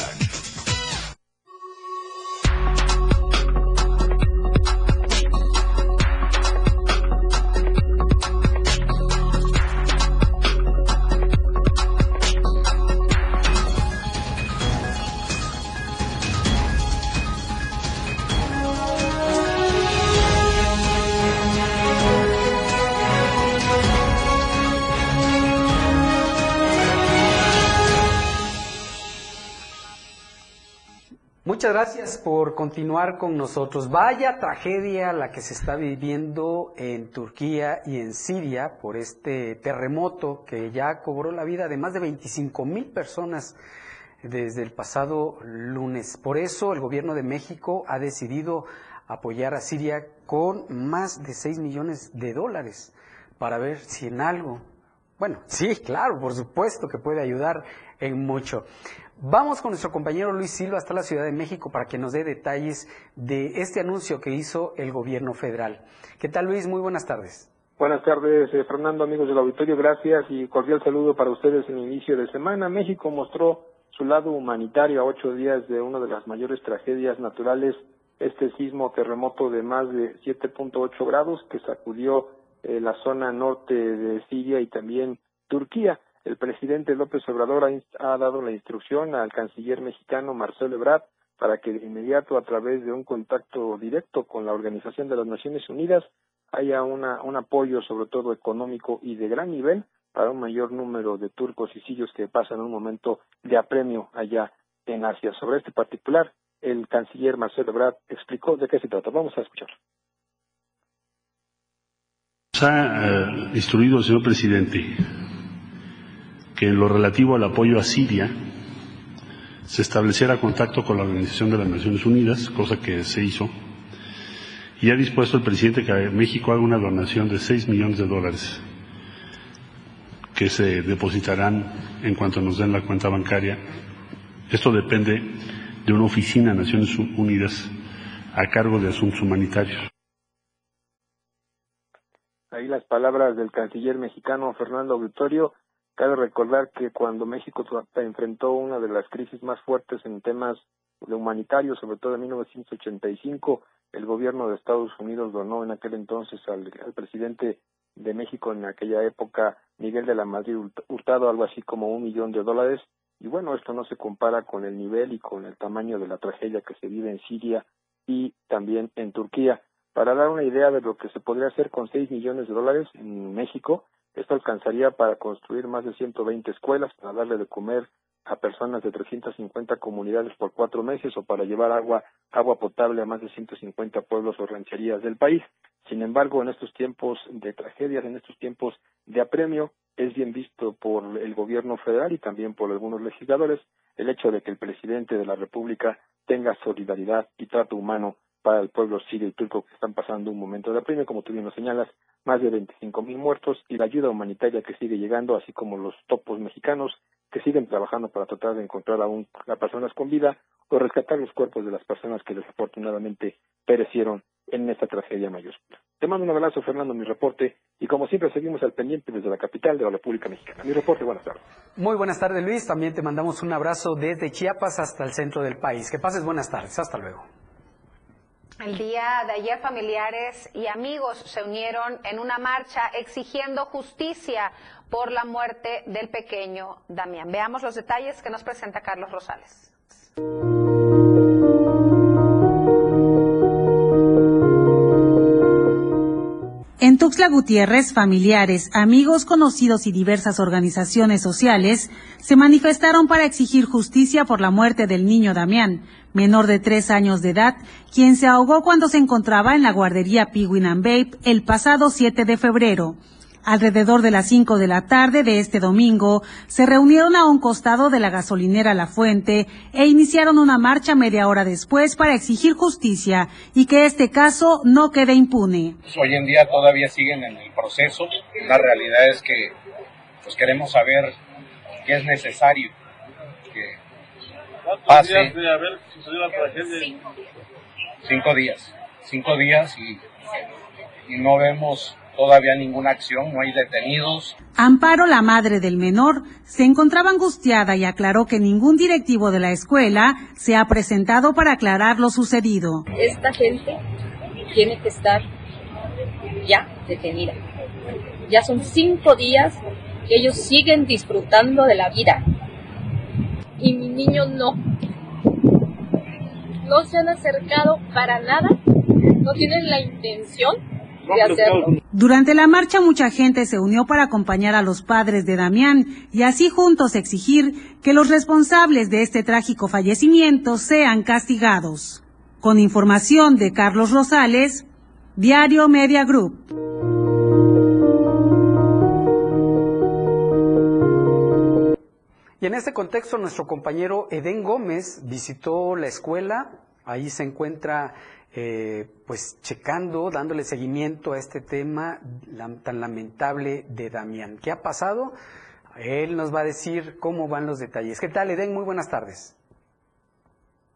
Muchas gracias por continuar con nosotros. Vaya tragedia la que se está viviendo en Turquía y en Siria por este terremoto que ya cobró la vida de más de 25 mil personas desde el pasado lunes. Por eso el gobierno de México ha decidido apoyar a Siria con más de 6 millones de dólares para ver si en algo, bueno, sí, claro, por supuesto que puede ayudar en mucho. Vamos con nuestro compañero Luis Silva hasta la Ciudad de México para que nos dé detalles de este anuncio que hizo el gobierno federal. ¿Qué tal Luis? Muy buenas tardes. Buenas tardes, eh, Fernando, amigos del auditorio, gracias y cordial saludo para ustedes en el inicio de semana. México mostró su lado humanitario a ocho días de una de las mayores tragedias naturales, este sismo terremoto de más de 7.8 grados que sacudió eh, la zona norte de Siria y también Turquía. El presidente López Obrador ha, dado la instrucción al canciller mexicano Marcelo Ebrard para que de inmediato, a través de un contacto directo con la Organización de las Naciones Unidas, haya una, un apoyo, sobre todo económico y de gran nivel, para un mayor número de turcos y sirios que pasan un momento de apremio allá en Asia. Sobre este particular, el canciller Marcelo Ebrard explicó de qué se trata. Vamos a escuchar. Ha eh, instruido señor presidente que en lo relativo al apoyo a Siria se estableciera contacto con la Organización de las Naciones Unidas, cosa que se hizo, y ha dispuesto el presidente que México haga una donación de 6 millones de dólares que se depositarán en cuanto nos den la cuenta bancaria. Esto depende de una oficina de Naciones Unidas a cargo de asuntos humanitarios. Ahí las palabras del canciller mexicano Fernando Auditorio. Cabe recordar que cuando México enfrentó una de las crisis más fuertes en temas humanitarios, sobre todo en 1985, el gobierno de Estados Unidos donó en aquel entonces al, al presidente de México en aquella época, Miguel de la Madrid Hurtado, algo así como un millón de dólares y bueno, esto no se compara con el nivel y con el tamaño de la tragedia que se vive en Siria y también en Turquía. Para dar una idea de lo que se podría hacer con 6 millones de dólares en México, esto alcanzaría para construir más de 120 escuelas, para darle de comer a personas de 350 comunidades por cuatro meses o para llevar agua, agua potable a más de 150 pueblos o rancherías del país. Sin embargo, en estos tiempos de tragedias, en estos tiempos de apremio, es bien visto por el gobierno federal y también por algunos legisladores el hecho de que el presidente de la República tenga solidaridad y trato humano para el pueblo sirio y turco que están pasando un momento de apremio, como tú bien lo señalas, más de 25 mil muertos y la ayuda humanitaria que sigue llegando, así como los topos mexicanos que siguen trabajando para tratar de encontrar aún a personas con vida o rescatar los cuerpos de las personas que desafortunadamente perecieron en esta tragedia mayúscula. Te mando un abrazo, Fernando, mi reporte, y como siempre seguimos al pendiente desde la capital de la República Mexicana. Mi reporte, buenas tardes. Muy buenas tardes, Luis. También te mandamos un abrazo desde Chiapas hasta el centro del país. Que pases buenas tardes. Hasta luego. El día de ayer familiares y amigos se unieron en una marcha exigiendo justicia por la muerte del pequeño Damián. Veamos los detalles que nos presenta Carlos Rosales. En Tuxtla Gutiérrez, familiares, amigos, conocidos y diversas organizaciones sociales se manifestaron para exigir justicia por la muerte del niño Damián, menor de tres años de edad, quien se ahogó cuando se encontraba en la guardería Piguin and Babe el pasado 7 de febrero. Alrededor de las 5 de la tarde de este domingo, se reunieron a un costado de la gasolinera La Fuente e iniciaron una marcha media hora después para exigir justicia y que este caso no quede impune. Pues hoy en día todavía siguen en el proceso. La realidad es que pues queremos saber qué es necesario que pase. días de haber sucedido la tragedia? Cinco días. Cinco días y, y no vemos todavía ninguna acción, no hay detenidos. Amparo, la madre del menor, se encontraba angustiada y aclaró que ningún directivo de la escuela se ha presentado para aclarar lo sucedido. Esta gente tiene que estar ya detenida. Ya son cinco días que ellos siguen disfrutando de la vida. Y mi niño no. No se han acercado para nada. No tienen la intención durante la marcha mucha gente se unió para acompañar a los padres de Damián y así juntos exigir que los responsables de este trágico fallecimiento sean castigados. Con información de Carlos Rosales, Diario Media Group. Y en este contexto nuestro compañero Eden Gómez visitó la escuela, ahí se encuentra eh, pues checando, dándole seguimiento a este tema tan lamentable de Damián. ¿Qué ha pasado? Él nos va a decir cómo van los detalles. ¿Qué tal, Eden? Muy buenas tardes.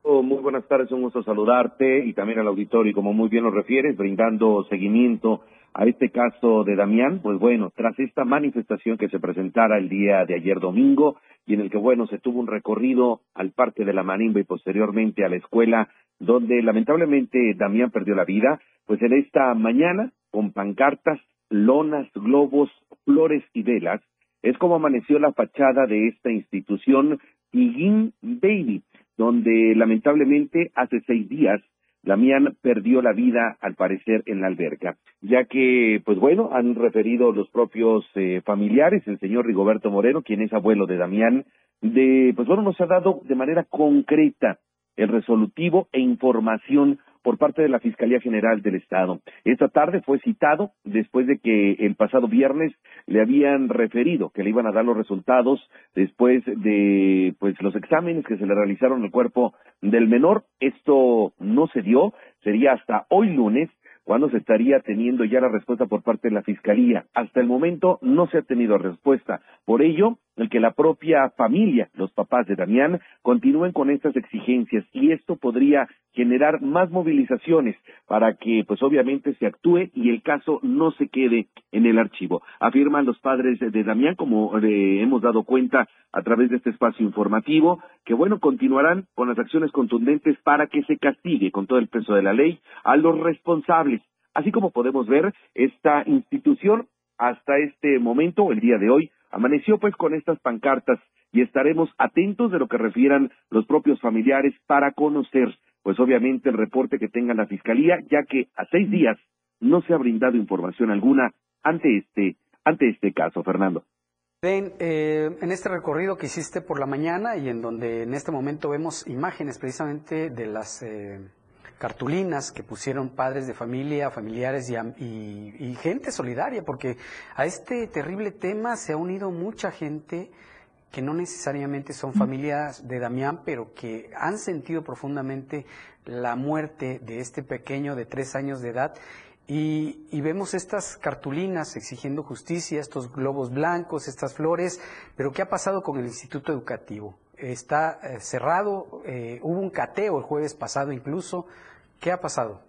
Oh, muy buenas tardes, un gusto saludarte y también al auditorio, como muy bien lo refieres, brindando seguimiento a este caso de Damián, pues bueno, tras esta manifestación que se presentara el día de ayer domingo y en el que, bueno, se tuvo un recorrido al Parque de la Manimba y posteriormente a la escuela donde lamentablemente Damián perdió la vida, pues en esta mañana, con pancartas, lonas, globos, flores y velas, es como amaneció la fachada de esta institución Higuín Baby, donde lamentablemente hace seis días Damián perdió la vida, al parecer, en la alberca, ya que, pues bueno, han referido los propios eh, familiares, el señor Rigoberto Moreno, quien es abuelo de Damián, de, pues bueno, nos ha dado de manera concreta el resolutivo e información por parte de la Fiscalía General del Estado. Esta tarde fue citado después de que el pasado viernes le habían referido que le iban a dar los resultados después de pues los exámenes que se le realizaron al cuerpo del menor. Esto no se dio, sería hasta hoy lunes ¿Cuándo se estaría teniendo ya la respuesta por parte de la Fiscalía? Hasta el momento no se ha tenido respuesta. Por ello, el que la propia familia, los papás de Damián, continúen con estas exigencias y esto podría generar más movilizaciones para que, pues obviamente, se actúe y el caso no se quede en el archivo. Afirman los padres de Damián, como le hemos dado cuenta a través de este espacio informativo, que bueno, continuarán con las acciones contundentes para que se castigue con todo el peso de la ley a los responsables. Así como podemos ver, esta institución hasta este momento, el día de hoy, amaneció pues con estas pancartas y estaremos atentos de lo que refieran los propios familiares para conocer, pues obviamente el reporte que tenga la fiscalía, ya que a seis días no se ha brindado información alguna ante este ante este caso, Fernando. Eh, en este recorrido que hiciste por la mañana y en donde en este momento vemos imágenes precisamente de las eh, cartulinas que pusieron padres de familia, familiares y, gente solidaria, porque a este terrible tema se ha unido mucha gente que no necesariamente son familias de Damián, pero que han sentido profundamente la muerte de este pequeño de tres años de edad. Y, y, vemos estas cartulinas exigiendo justicia, estos globos blancos, estas flores, pero ¿qué ha pasado con el Instituto Educativo? Está eh, cerrado, eh, hubo un cateo el jueves pasado incluso, ¿Qué ha pasado?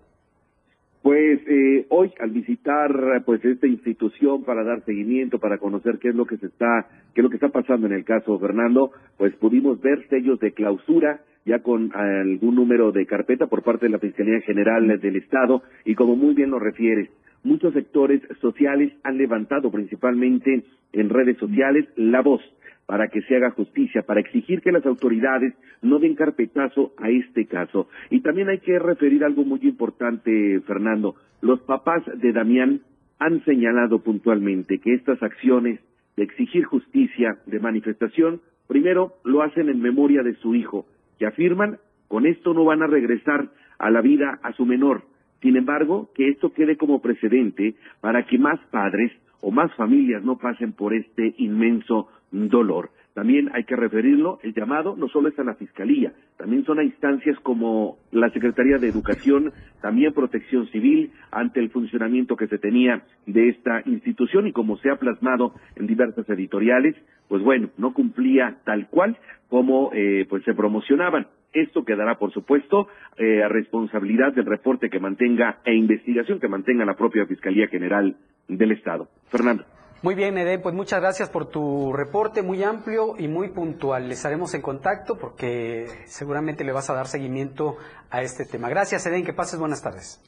Pues eh, hoy al visitar pues esta institución para dar seguimiento, para conocer qué es lo que se está, qué es lo que está pasando en el caso Fernando, pues pudimos ver sellos de clausura ya con algún número de carpeta por parte de la Fiscalía General del Estado y como muy bien lo refieres, muchos sectores sociales han levantado principalmente en redes sociales la voz para que se haga justicia, para exigir que las autoridades no den carpetazo a este caso. Y también hay que referir algo muy importante, Fernando. Los papás de Damián han señalado puntualmente que estas acciones de exigir justicia, de manifestación, primero lo hacen en memoria de su hijo, que afirman con esto no van a regresar a la vida a su menor. Sin embargo, que esto quede como precedente para que más padres o más familias no pasen por este inmenso dolor. También hay que referirlo, el llamado no solo es a la Fiscalía, también son a instancias como la Secretaría de Educación, también Protección Civil, ante el funcionamiento que se tenía de esta institución y como se ha plasmado en diversas editoriales, pues bueno, no cumplía tal cual como eh, pues se promocionaban. Esto quedará, por supuesto, eh, a responsabilidad del reporte que mantenga e investigación que mantenga la propia Fiscalía General del Estado. Fernando. Muy bien, Eden, pues muchas gracias por tu reporte muy amplio y muy puntual. Les estaremos en contacto porque seguramente le vas a dar seguimiento a este tema. Gracias, Eden, que pases buenas tardes.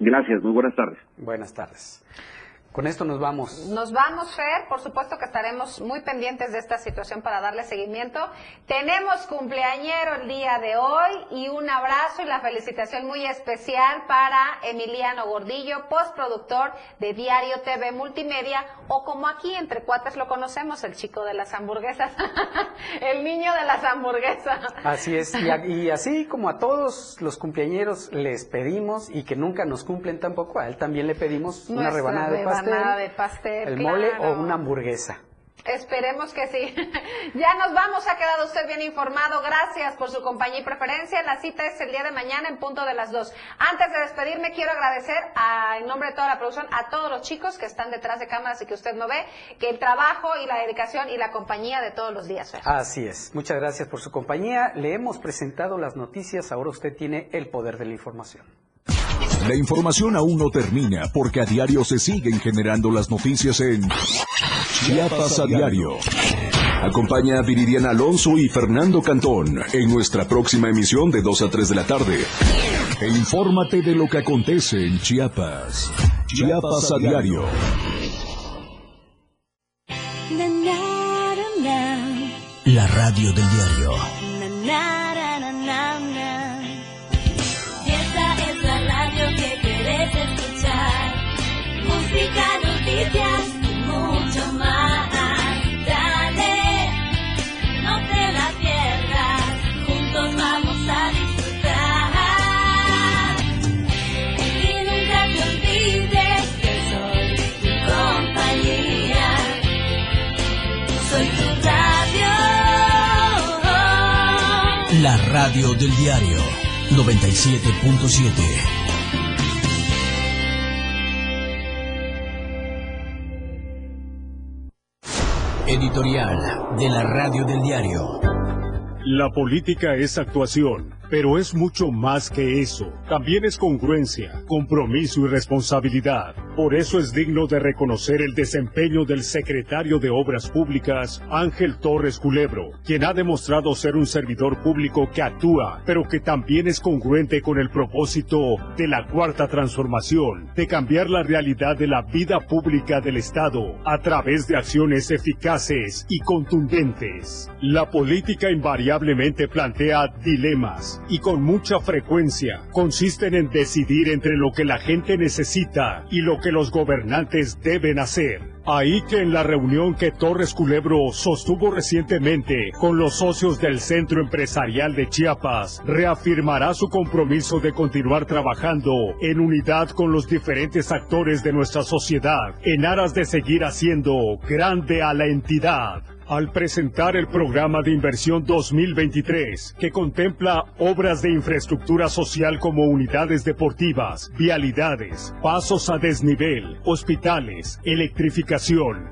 Gracias, muy buenas tardes. Buenas tardes. Con esto nos vamos. Nos vamos, Fer. Por supuesto que estaremos muy pendientes de esta situación para darle seguimiento. Tenemos cumpleañero el día de hoy y un abrazo y la felicitación muy especial para Emiliano Gordillo, postproductor de Diario TV Multimedia, o como aquí entre cuates lo conocemos, el chico de las hamburguesas, el niño de las hamburguesas. Así es. Y, así como a todos los cumpleañeros les pedimos y que nunca nos cumplen tampoco, a él también le pedimos una rebanada de pasta de pastel. El mole o una hamburguesa. Esperemos que sí. ya nos vamos, ha quedado usted bien informado. Gracias por su compañía y preferencia. La cita es el día de mañana en punto de las dos. Antes de despedirme, quiero agradecer en nombre de toda la producción a todos los chicos que están detrás de cámaras y que usted no ve, que el trabajo y la dedicación y la compañía de todos los días. Así es. Muchas gracias por su compañía. Le hemos presentado las noticias. Ahora usted tiene el poder de la información. La información aún no termina porque a diario se siguen generando las noticias en Chiapas a diario. Acompaña a Viridiana Alonso y Fernando Cantón en nuestra próxima emisión de 2 a 3 de la tarde. E infórmate de lo que acontece en Chiapas. Chiapas a diario. La radio del diario. Radio del diario 97.7. Editorial de la radio del diario. La política es actuación, pero es mucho más que eso. También es congruencia, compromiso y responsabilidad Por eso es digno de reconocer el desempeño del secretario de Obras Públicas, Ángel Torres Culebro, quien ha demostrado ser un servidor público que actúa, pero que también es congruente con el propósito de la cuarta transformación, de cambiar la realidad de la vida pública del Estado a través de acciones eficaces y contundentes. La política invariablemente plantea dilemas y con mucha frecuencia consisten en decidir entre lo que la gente necesita y lo los gobernantes deben hacer. Ahí que en la reunión que Torres Culebro sostuvo recientemente con los socios del Centro Empresarial de Chiapas, reafirmará su compromiso de continuar trabajando en unidad con los diferentes actores de nuestra sociedad en aras de seguir haciendo grande a la entidad al presentar el programa de inversión 2023, que contempla obras de infraestructura social como unidades deportivas, vialidades, pasos a desnivel, hospitales, electrificación,